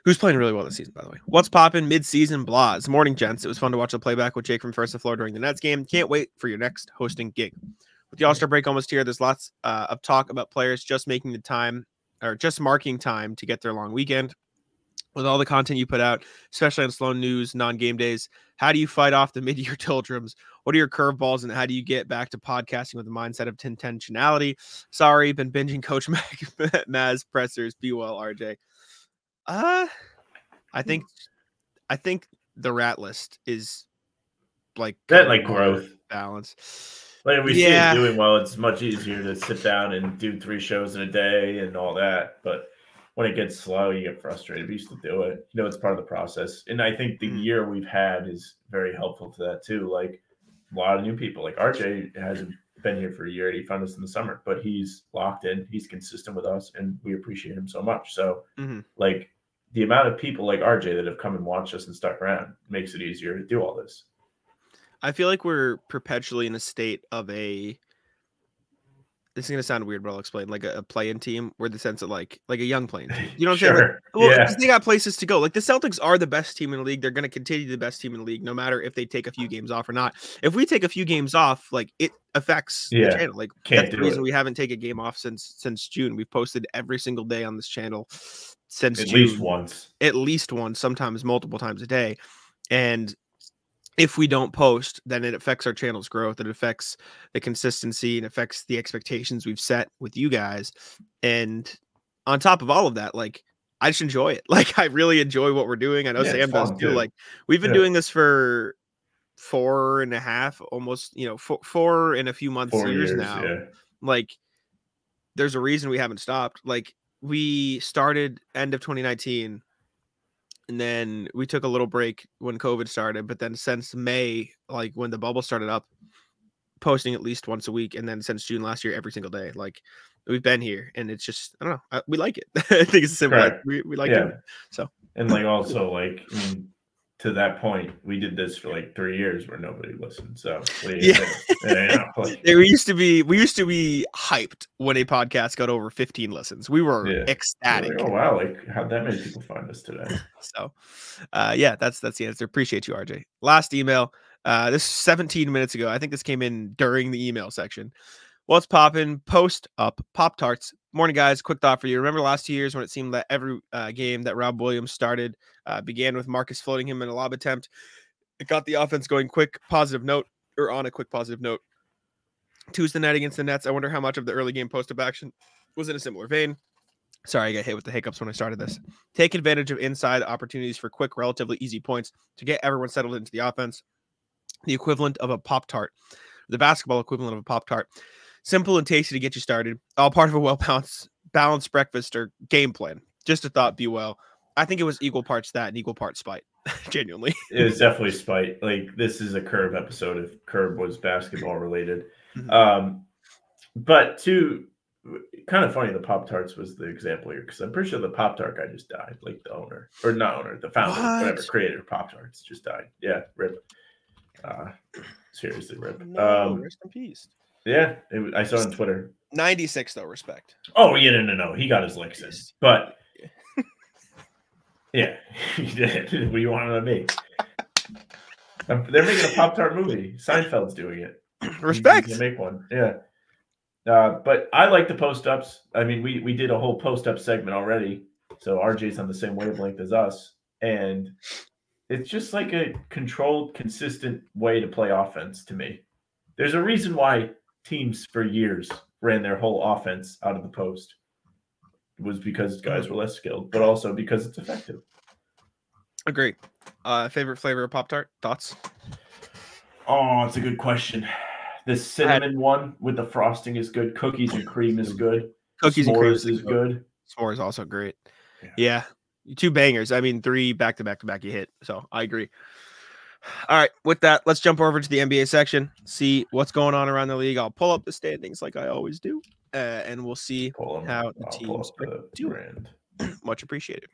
Who's playing really well this season, by the way? What's popping mid-season blahs? Morning, gents. It was fun to watch the playback with Jake from First to Floor during the Nets game. Can't wait for your next hosting gig. With the All-Star break almost here, there's lots uh, of talk about players just making the time or just marking time to get their long weekend. With all the content you put out, especially on slow news, non-game days, how do you fight off the mid-year doldrums? What are your curveballs, and how do you get back to podcasting with a mindset of intentionality? Sorry, been binging Coach Mac, Maz pressers. Be well, RJ. Uh, I think, I think the rat list is like That like growth. balance. Like we Yeah. see it doing well, it's much easier to sit down and do three shows in a day and all that. But when it gets slow, you get frustrated. We used to do it. You know, it's part of the process. And I think the Mhm. year we've had is very helpful to that too. Like a lot of new people. Like RJ hasn't been here for a year. He found us in the summer, but he's locked in. He's consistent with us, and we appreciate him so much. So, Mhm. like the amount of people like RJ that have come and watched us and stuck around makes it easier to do all this. I feel like we're perpetually in a state of a. This is gonna sound weird, but I'll explain. Like a, a play-in team, where the sense of like like a young playing team. You know what I'm saying? Like, Sure. Well, yeah. they got places to go. Like the Celtics are the best team in the league. They're going to continue the best team in the league, no matter if they take a few games off or not. If we take a few games off, like it affects Yeah, the channel. Like can't that's the reason it. we haven't taken a game off since since June. We've posted every single day on this channel since At least once. at least once, sometimes multiple times a day. And if we don't post, then it affects our channel's growth. It affects the consistency and affects the expectations we've set with you guys. And on top of all of that, like I just enjoy it. Like I really enjoy what we're doing. I know Yeah, Sam does too. too. Like we've been Yeah. doing this for four and a half, almost, you know, four, four and a few months years, years, now yeah. like there's a reason we haven't stopped like we started end of 2019 and then we took a little break when covid started but then since may like when the bubble started up posting at least once a week and then since june last year every single day like we've been here and it's just i don't know I, we like it. I think it's simple like, we, we like yeah. it. So. And like also like I mean to that point, we did this for like three years where nobody listened. So Yeah. think? You know, like, There used to be we used to be hyped when a podcast got over 15 listens. We were Yeah. ecstatic. like, oh wow, like how'd that many people find us today? So, uh, yeah, that's that's the answer. Appreciate you, RJ. Last email. Uh, this is 17 minutes ago. I think this came in during the email section. What's popping? Post up Pop Tarts. Morning, guys. Quick thought for you. Remember last two years when it seemed that every uh, game that Rob Williams started uh, began with Marcus floating him in a lob attempt. It got the offense going quick. Positive note, or on a quick positive note. Tuesday night against the Nets. I wonder how much of the early game post up action was in a similar vein. Sorry, I got hit with the hiccups when I started this. Take advantage of inside opportunities for quick, relatively easy points to get everyone settled into the offense. The equivalent of a Pop Tart, the basketball equivalent of a Pop Tart. Simple and tasty to get you started. All part of a well balanced, balanced breakfast or game plan. Just a thought, be well. I think it was equal parts that and equal parts spite. Genuinely. It was definitely spite. Like this is a curb episode if curb was basketball related. Mhm. Um, but two kind of funny the Pop Tarts was the example here because I'm pretty sure the Pop Tart guy just died, like the owner or not owner, the founder, whatever creator of Pop Tarts just died. Yeah, rip. Uh, seriously, rip. No, um, rest in peace. Yeah, it, I saw it on Twitter. 96 though, respect. Oh yeah, no, no, no. He got his licks in, but yeah, he did. What do you want him to be? They're making a Pop Tart movie. Seinfeld's doing it. Respect. can make one. Yeah. Uh, but I like the post ups. I mean, we we did a whole post up segment already, so RJ's on the same wavelength as us, and it's just like a controlled, consistent way to play offense to me. There's a reason why teams for years ran their whole offense out of the post. It was because guys were less skilled, but also because it's effective. Agree. Uh, favorite flavor of Pop Tart? Thoughts? Oh, it's a good question. The cinnamon one with the frosting is good. Cookies and cream is good. Cookies and cream S'mores is good. S'mores also great. Yeah. Yeah. Two bangers. I mean, three back to back to back you hit. So I agree. All right. With that, let's jump over to the NBA section, see what's going on around the league. I'll pull up the standings like I always do, uh, and we'll see. How the I'll teams are doing. Much appreciated.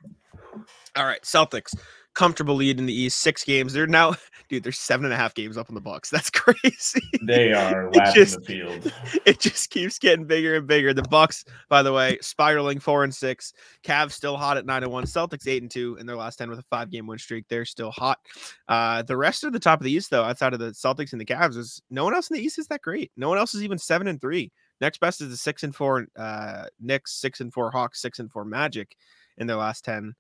All right. Celtics, comfortable lead in the East, six games. They're now, dude, they're seven and a half games up on the Bucks. That's crazy. They are It just- the field. it just keeps getting bigger and bigger. The Bucks, by the way, spiraling four and six. Cavs still hot at nine and one. Celtics eight and two in their last ten with a five game win streak. They're still hot. Uh, the rest of the top of the East, though, outside of the Celtics and the Cavs, is no one else in the East is that great. No one else is even seven and three. Next best is the six and four uh, Knicks, six and four Hawks, six and four Magic in their last ten.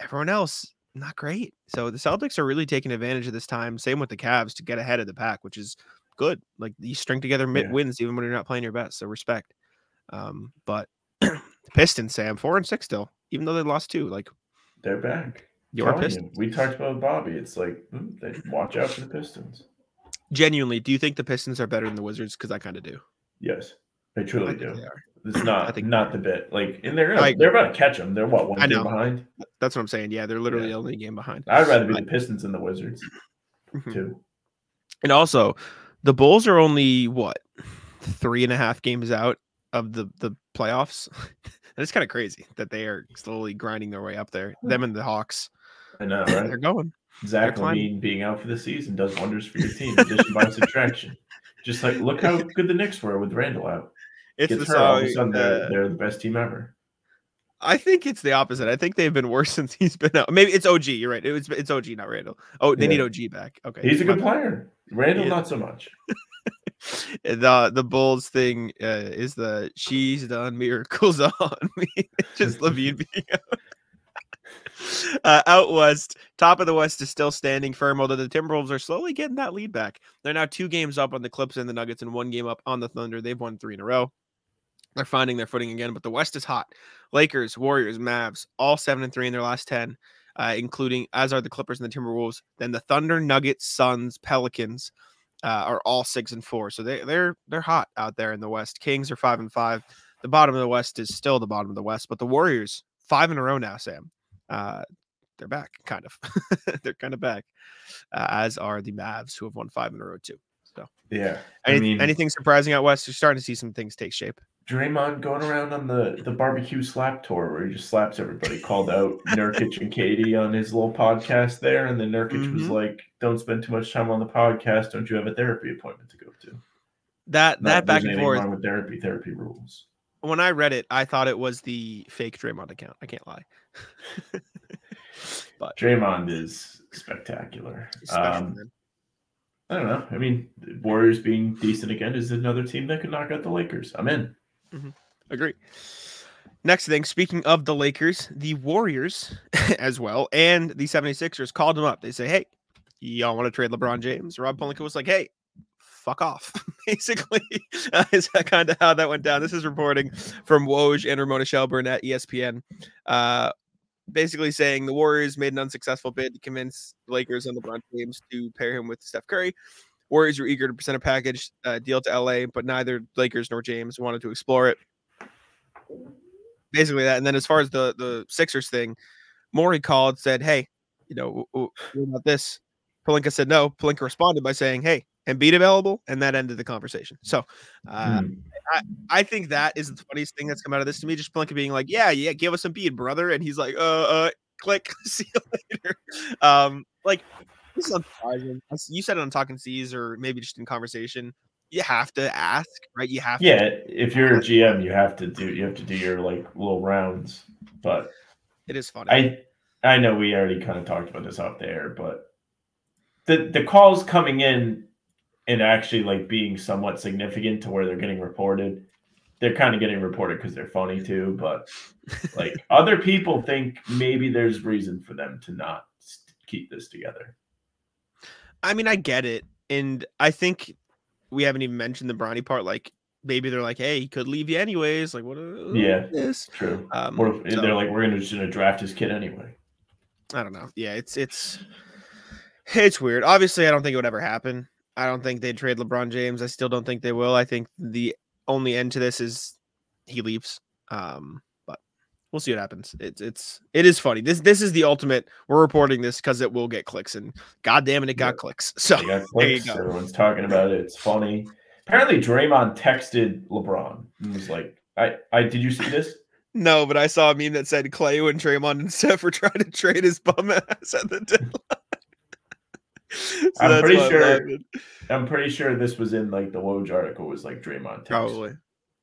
Everyone else not great. So the Celtics are really taking advantage of this time. Same with the Cavs to get ahead of the pack, which is good. Like you string together mid Yeah. wins even when you're not playing your best. So respect. Um, but Pistons, Sam, four and six still, even though they lost two. Like They're back. you, Pistons. We talked about Bobby. It's like hmm, they watch out for the Pistons. Genuinely, do you think the Pistons are better than the Wizards? Because I kind of do. Yes, they I truly think do. they are. It's not I think- not the bit. Like, and they're gonna, they're about to catch them. They're what one I game know. behind. That's what I'm saying. Yeah, they're literally Yeah. only a game behind. I'd rather be the Pistons than the Wizards Mhm. too. And also, the Bulls are only what three and a half games out of the the playoffs. and it's kind of crazy that they are slowly grinding their way up there. Them and the Hawks, I know, right? they're going. Zach. LaVine being out for the season does wonders for your team. Addition by subtraction. Just like look how good the Knicks were with Randle out. It's the hurt, all of a song. sudden they're, uh, they're the best team ever. I think it's the opposite. I think they've been worse since he's been out. Maybe it's OG. You're right. It was it's OG, not Randle. Oh, they need OG back. Okay, He's a good player. Randle, Yeah. not so much. the the Bulls thing uh, is the she's done miracles on me. Just LaVine being out. Uh, out west, top of the West is still standing firm, although the Timberwolves are slowly getting that lead back. They're now two games up on the Clips and the Nuggets, and one game up on the Thunder. They've won three in a row. They're finding their footing again, but the West is hot. Lakers, Warriors, Mavs, all seven and three in their last ten, uh, including as are the Clippers and the Timberwolves. Then the Thunder, Nuggets, Suns, Pelicans uh, are all six and four. So they they're they're hot out there in the West. Kings are five and five. The bottom of the West is still the bottom of the West, but the Warriors five in a row now. Sam, uh, they're back, kind of. they're kind of back, uh, as are the Mavs, who have won five in a row too. So, Yeah. any, I mean, anything surprising out west? You're starting to see some things take shape. Draymond going around on the, the barbecue slap tour where he just slaps everybody, called out Nurkic and KD on his little podcast there. And then Nurkic was Mhm. like, Don't spend too much time on the podcast. Don't you have a therapy appointment to go to? That Not that back and forth. with therapy. Therapy rules. When I read it, I thought it was the fake Draymond account. I can't lie. but Draymond is spectacular. special, Um. I don't know. I mean, Warriors being decent again is another team that could knock out the Lakers. I'm in. Agree. Next thing, speaking of the Lakers, the Warriors as well, and the 76ers called them up. They say, Hey, y'all want to trade LeBron James? Rob Pelinka was like, Hey, fuck off. Basically, uh, is that kind of how that went down. This is reporting from Woj and Ramona Shelburne at ESPN. Uh, basically saying the Warriors made an unsuccessful bid to convince the Lakers and LeBron James to pair him with Steph Curry. Warriors were eager to present a package uh, deal to LA, but neither Lakers nor James wanted to explore it basically that. And then as far as the the Sixers thing, Morey called, said, "Hey, you know, what about this?" Pelinka said no. Pelinka responded by saying, "Hey, Embiid available," and that ended the conversation. So, uh, Hmm. I think that is the funniest thing that's come out of this to me. Just Pelinka being like, "Yeah, yeah, give us some bead, brother," and he's like, "Uh, uh, click, see you later." Um, like this is unsurprising. You said it on Talking Seas, or maybe just in conversation. You have to ask, right? You have to Yeah, if you're a GM, you have to do you have to do your like little rounds. But It is funny. I I know we already kind of talked about this out there, but the the calls coming in and actually like being somewhat significant to where they're getting reported. They're kind of getting reported because they're funny too, but like other people think maybe there's reason for them to not keep this together. I mean, I get it, and I think we haven't even mentioned the Bronny part. Like, maybe they're like, "Hey, he could leave you anyways." Like, what? uh, Yeah. this. True. Um, Or so, they're like, we're gonna just gonna draft his kid anyway. I don't know. Yeah, it's it's it's weird. Obviously, I don't think it would ever happen. I don't think they'd trade LeBron James. I still don't think they will. I think the only end to this is he leaves. Um, but we'll see what happens. It's it's it is funny. This this is the ultimate. We're reporting this because it will get clicks, and god damn it, it got Yeah. clicks. So got there you clicks. go. Everyone's talking about it. It's funny. Apparently, Draymond texted LeBron and was like, "I, I did you see this? No, but I saw a meme that said Klay and Draymond and Steph were trying to trade his bum ass at the deadline. So I'm pretty sure- I'm pretty sure this was in like the Woj article. Was like Draymond text, Probably,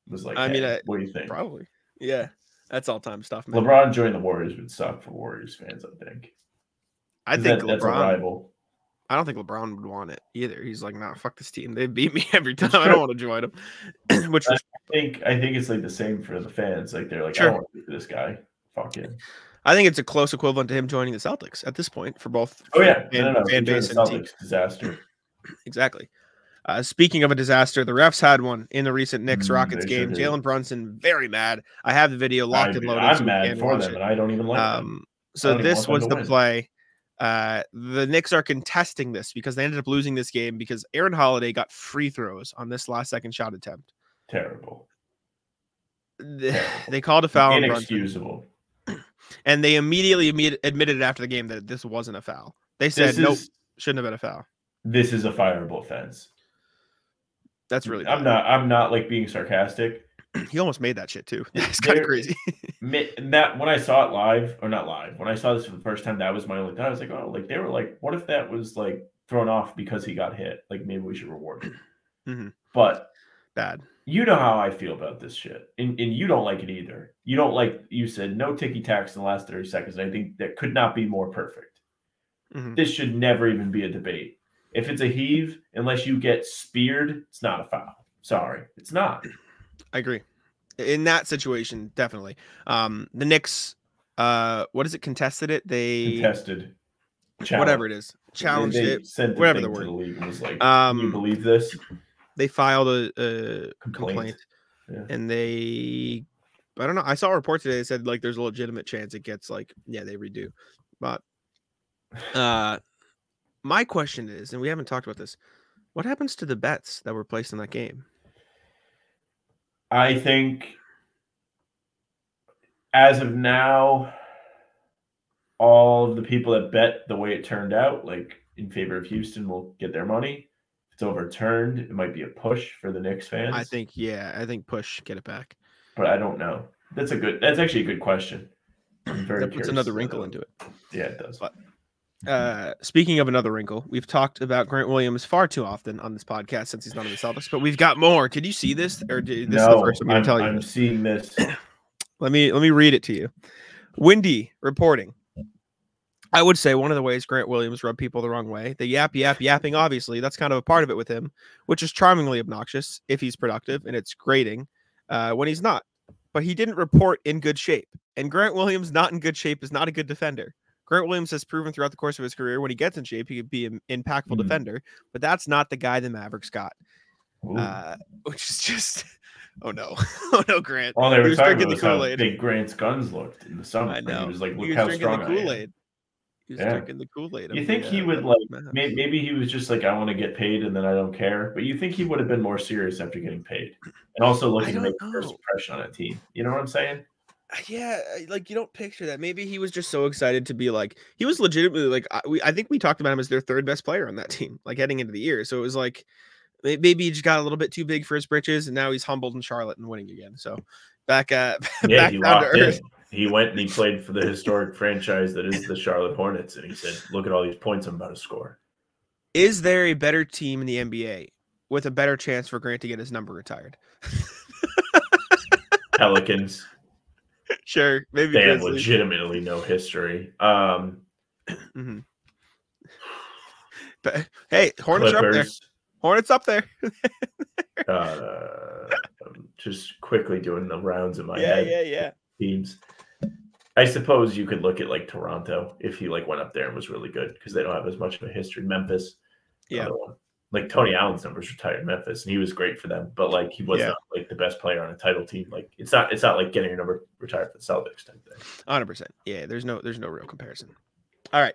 was like, I mean, "Hey, I- what do you think?" probably, yeah. That's all time stuff, man. LeBron joining the Warriors would suck for Warriors fans. I think. I think that- that's a LeBron. rival. I don't think LeBron would want it either. He's like, nah, fuck this team. They beat me every time. I don't want to join them. Which was, I think I think it's like the same for the fans. Like they're like, Sure. I don't want to this guy. Fuck him. I think it's a close equivalent to him joining the Celtics at this point for both. Oh yeah, fan, no, no, no. fan base the and team. Celtics disaster. Exactly. Uh, speaking of a disaster, the refs had one in the recent Knicks Mm, Rockets sure game. did. Jalen Brunson very mad. I have the video locked I, and loaded. so I'm we mad for them, it. and I don't even like. Um, so this was the win. play. Uh, the Knicks are contesting this because they ended up losing this game because Aaron Holiday got free throws on this last second shot attempt. Terrible. They, Terrible. they called a foul on Brunson, Inexcusable. And they immediately admit- admitted after the game that this wasn't a foul. They said This nope, shouldn't have been a foul. this is a fireable offense. That's really. I'm not. I'm not like being sarcastic. He almost made that shit too. It's kind of crazy. And that when I saw it live or not live, when I saw this for the first time, that was my only thought. I was like, oh, like they were like, what if that was like thrown off because he got hit? Like maybe we should reward him. Mhm. But Bad. You know how I feel about this shit, and, and you don't like it either. You don't like. You said no ticky tacks in the last thirty seconds. I think that could not be more perfect. Mhm. This should never even be a debate. If it's a heave, unless you get speared, it's not a foul. Sorry, it's not. I agree. In that situation, definitely. Um, the Knicks, uh, what is it? Contested it. They Contested. whatever it is, challenged it. Whatever the to word. the league and was like, Um, "Can you believe this?" They filed a, a Complaint. complaint, Yeah. and they, I don't know. I saw a report today that said like there's a legitimate chance it gets like yeah they redo, but uh, my question is, and we haven't talked about this, what happens to the bets that were placed in that game? I think as of now, all of the people that bet the way it turned out, like in favor of Houston, will get their money. It's overturned, it might be a push for the Knicks fans. I think yeah, I think push get it back. but I don't know. That's a good. That's actually a good question. I'm very That puts another wrinkle into it. Yeah, it does. But- Uh, speaking of another wrinkle, we've talked about Grant Williams far too often on this podcast since he's not in the Celtics, but we've got more. Did you see this, or did, this is the no, first I'm I'm, to tell you? I'm seeing this. Let me let me read it to you. Windy reporting. I would say one of the ways Grant Williams rubbed people the wrong way. The yap yap yapping, obviously, that's kind of a part of it with him, which is charmingly obnoxious if he's productive, and it's grating uh, when he's not. But he didn't report in good shape, and Grant Williams not in good shape is not a good defender. Grant Williams has proven throughout the course of his career when he gets in shape, he could be an impactful Hmm. defender, but that's not the guy the Mavericks got. Uh, which is just, oh no, oh no, Grant. All they were talking about the how Kool-Aid. big Grant's guns looked in the summer. I know. He was like, look how strong the I am. Kool He was Yeah. drinking the Kool Aid. You think he would like maybe, maybe he was just like I want to get paid and then I don't care. But you think he would have been more serious after getting paid and also looking to make a first impression on a team. You know what I'm saying? Uh, yeah, like you don't picture that. Maybe he was just so excited to be like he was legitimately like I, we, I think we talked about him as their third best player on that team, like heading into the year. So it was like maybe he just got a little bit too big for his britches, and now he's humbled in Charlotte and winning again. So back at Yeah, back down to in. He went and he played for the historic franchise that is the Charlotte Hornets, and he said, "Look at all these points I'm about to score." Is there a better team in the NBA with a better chance for Grant to get his number retired? Pelicans, sure, maybe. they have legitimately no history. Um, Mhm. But hey, Hornets are up there. Hornets up there. uh, I'm just quickly doing the rounds in my yeah, head. Yeah, yeah, yeah. teams. I suppose you could look at like Toronto if he like went up there and was really good because they don't have as much of a history. Memphis, Yeah. Like Tony Allen's numbers retired in Memphis and he was great for them, but like he was Yeah. not like the best player on a title team. Like it's not it's not like getting your number retired for the Celtics type thing. Hundred percent. Yeah, there's no there's no real comparison. All right.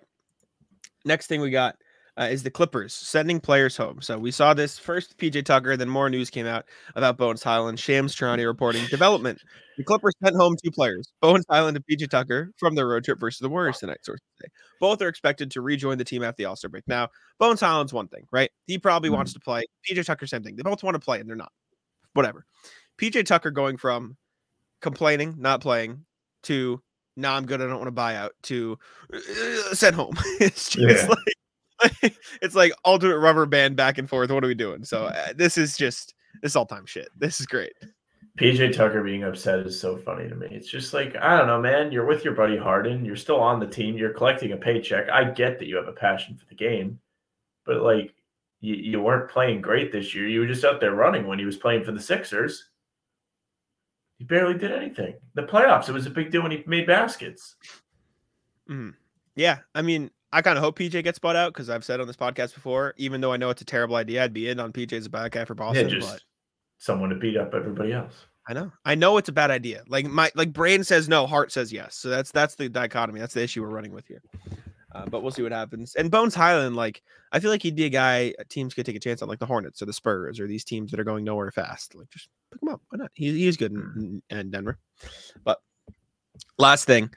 Next thing we got uh, is the Clippers sending players home. So we saw this first PJ Tucker, then more news came out about Bones Hyland. Shams Charania reporting development. The Clippers sent home two players, Bones Hyland and PJ Tucker, from their road trip versus the Warriors tonight. Sources say both are expected to rejoin the team after the All Star break. Now, Bones Hyland's one thing, right? He probably Mhm. wants to play. PJ Tucker, same thing. They both want to play, and they're not. Whatever. PJ Tucker going from complaining, not playing, to nah, I'm good. I don't want to buy out to uh, sent home. it's just Yeah. like it's like ultimate rubber band back and forth. What are we doing? So uh, this is just this all time shit. This is great. PJ Tucker being upset is so funny to me. It's just like, I don't know, man. You're with your buddy Harden. You're still on the team. You're collecting a paycheck. I get that you have a passion for the game, but like, you, you weren't playing great this year. You were just out there running when he was playing for the Sixers. He barely did anything. The playoffs, it was a big deal when he made baskets. Yeah, I mean, I kind of hope PJ gets bought out because I've said on this podcast before, even though I know it's a terrible idea, I'd be in on PJ as a bad guy for Yeah, Boston. just but someone to beat up everybody else. I know, I know it's a bad idea. Like my like brain says no, heart says yes. So that's that's the dichotomy. That's the issue we're running with here. Uh, but we'll see what happens. And Bones Hyland, like I feel like he'd be a guy uh, teams could take a chance on, like the Hornets or the Spurs or these teams that are going nowhere fast. Like just pick him up. Why not? He, he's good in, in, in Denver. But last thing,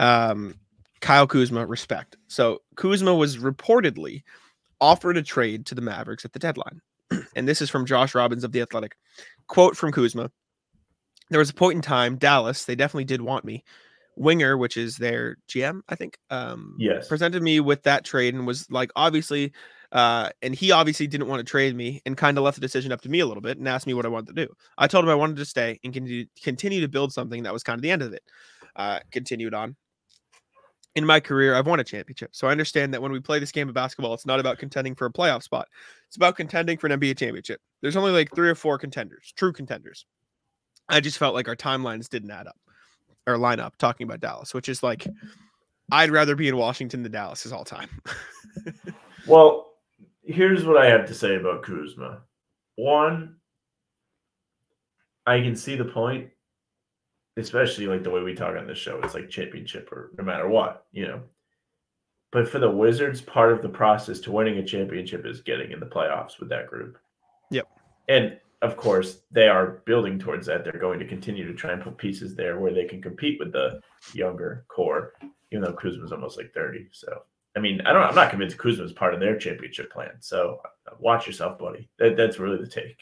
um, Kyle Kuzma, respect. So Kuzma was reportedly offered a trade to the Mavericks at the deadline. and this is from Josh Robbins of The Athletic. Quote from Kuzma There was a point in time, Dallas, they definitely did want me. Winger, which is their GM, I think, um, Yes. presented me with that trade and was like, obviously, uh, and he obviously didn't want to trade me and kind of left the decision up to me a little bit and asked me what I wanted to do. I told him I wanted to stay and continue, continue to build something that was kind of the end of it. Uh, continued on. In my career, I've won a championship. So I understand that when we play this game of basketball, it's not about contending for a playoff spot. It's about contending for an NBA championship. There's only like three or four contenders, true contenders. I just felt like our timelines didn't add up or line up talking about Dallas, which is like I'd rather be in Washington than Dallas is all time. Well, here's what I have to say about Kuzma. One, I can see the point, especially like the way we talk on this show. It's like championship or no matter what, you know. But for the Wizards, part of the process to winning a championship is getting in the playoffs with that group. Yep. And of course, they are building towards that. They're going to continue to try and put pieces there where they can compete with the younger core, even though Kuzma's almost like 30. So I mean, I don't. I'm not convinced Kuzma is part of their championship plan. So uh, watch yourself, buddy. That, that's really the take.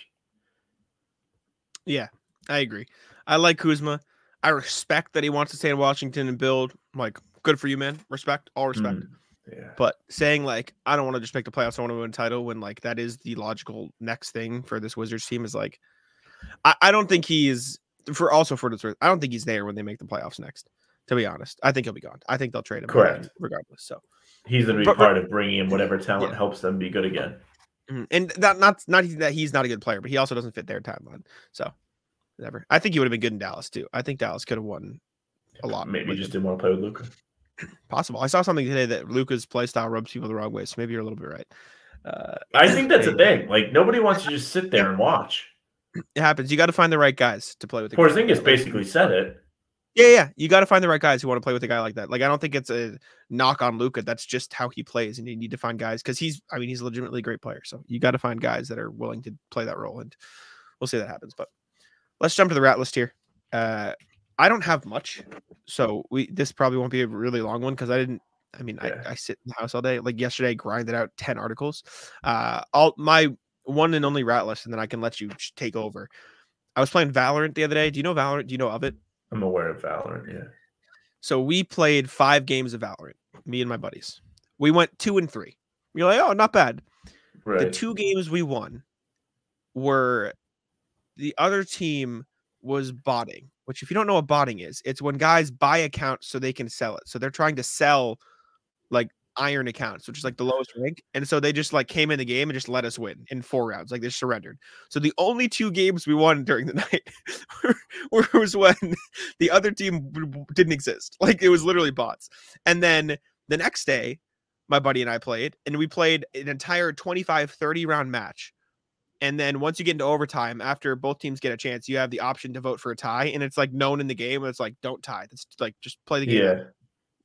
Yeah, I agree. I like Kuzma. I respect that he wants to stay in Washington and build. Like, good for you, man. Respect, all respect. Mm, yeah. But saying like I don't want to just make the playoffs, I want to win a title when like that is the logical next thing for this Wizards team is like I, I don't think he's for also for the truth. I don't think he's there when they make the playoffs next. To be honest, I think he'll be gone. I think they'll trade him. Correct. regardless. So He's going to be But- but- part of bringing in whatever talent Yeah. helps them be good again. Mhm. and that not not that he's not a good player, but he also doesn't fit their timeline. So whatever. I think he would have been good in Dallas too. I think Dallas could have won a lot. Maybe with just didn't want to play with Luka. possible. I saw something today that Luka's play style rubs people the wrong way. So maybe you're a little bit right. Uh, I think that's a thing. Like nobody wants to just sit there and watch. it happens. You got to find the right guys to play with. a guy like that. Porzingis basically said it. Yeah, yeah. You got to find the right guys who want to play with a guy like that. Like, I don't think it's a knock on Luca. That's just how he plays, and you need to find guys because he's. I mean, he's a legitimately great player. So you got to find guys that are willing to play that role, and we'll see that happens. But let's jump to the rat list here. Uh, I don't have much, so we this probably won't be a really long one because I didn't. I mean, Yeah. I, I sit in the house all day. Like yesterday, I grinded out ten articles. Uh, all my one and only rat list, and then I can let you take over. I was playing Valorant the other day. Do you know Valorant? Do you know of it? I'm aware of Valorant. Yeah. So we played five games of Valorant, me and my buddies. We went two and three. You're like, oh, not bad. The two games we won were the other team was botting, which if you don't know what botting is, it's when guys buy accounts so they can sell it. So they're trying to sell like iron accounts, which is like the lowest rank. And so they just like came in the game and just let us win in four rounds. Like they surrendered. So the only two games we won during the night was when the other team didn't exist. Like it was literally bots. And then the next day, my buddy and I played, and we played an entire 25 30 round match. And then once you get into overtime, after both teams get a chance, you have the option to vote for a tie. And it's like known in the game. It's like, don't tie. It's like just play the game. Yeah.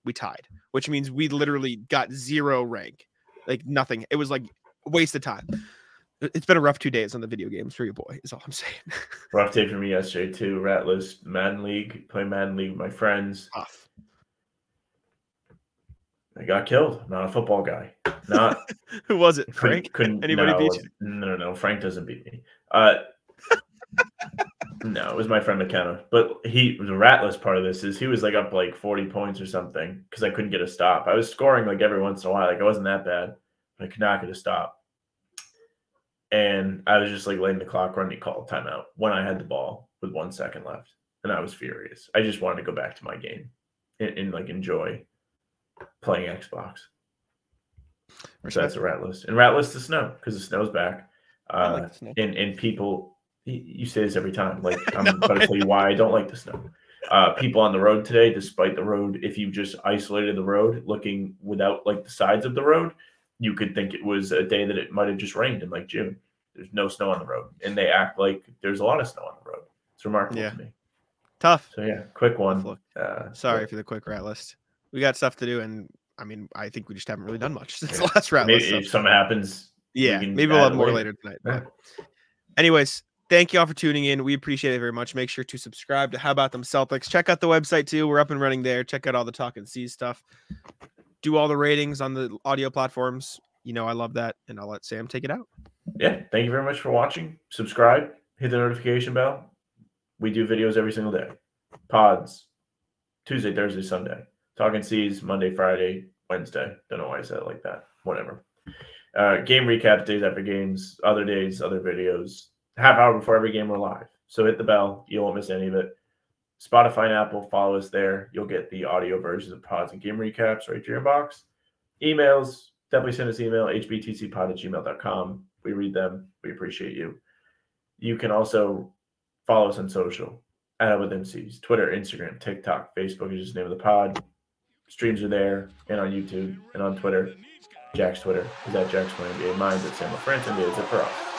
We tied, which means we literally got zero rank, like nothing. It was like a waste of time. It- It's been a rough two days on the video games for you, boy. Is all I'm saying. Rough day for me yesterday too. Rat list, Madden League, play Madden League with my friends. Tough. I got killed. Not a football guy. Not Who was it? Frank. couldn't Anybody no, beat was- No, no, no. Frank doesn't beat me. Uh, no, it was my friend McKenna. But he the ratless part of this is he was like up like 40 points or something because I couldn't get a stop. I was scoring like every once in a while. Like I wasn't that bad, but I could not get a stop. And I was just like letting the clock run. He called timeout when I had the ball with one second left. And I was furious. I just wanted to go back to my game and, and like enjoy playing Xbox. So that's a rat list. And rat list the snow because the snow's back. Uh, like snow. and and people, you say this every time. Like I'm know, about to tell you why I don't like the snow. Uh, people on the road today, despite the road, if you just isolated the road, looking without like the sides of the road, you could think it was a day that it might have just rained in like June. There's no snow on the road, and they act like there's a lot of snow on the road. It's remarkable Yeah. to me. Tough. So yeah, quick one. Look, Uh, Sorry for the quick rat list. We got stuff to do, and I mean, I think we just haven't really done much since the last rat Maybe if something happens, Yeah, maybe we'll have more later. later tonight. Yeah. Anyways, thank you all for tuning in. We appreciate it very much. Make sure to subscribe to How About Them Celtics. Check out the website too. We're up and running there. Check out all the talk and see stuff. Do all the ratings on the audio platforms. You know, I love that. And I'll let Sam take it out. yeah, thank you very much for watching. Subscribe, hit the notification bell. We do videos every single day. Pods, Tuesday, Thursday, Sunday. Talking Seas, Monday, Friday, Wednesday. Don't know why I said it like that. Whatever. Uh, game recaps, days after games, other days, other videos. Half hour before every game we're live. So hit the bell. You won't miss any of it. Spotify and Apple, follow us there. You'll get the audio versions of pods and game recaps right to your inbox. Emails, definitely send us email, hbtcpod at gmail.com. We read them. We appreciate you. You can also follow us on social at with MCs, Twitter, Instagram, TikTok, Facebook is just the name of the pod. Streams are there and on YouTube and on Twitter. Jack's Twitter is at Jack's NBA. Mine's at Sam LaFrance NBA. That's it for us.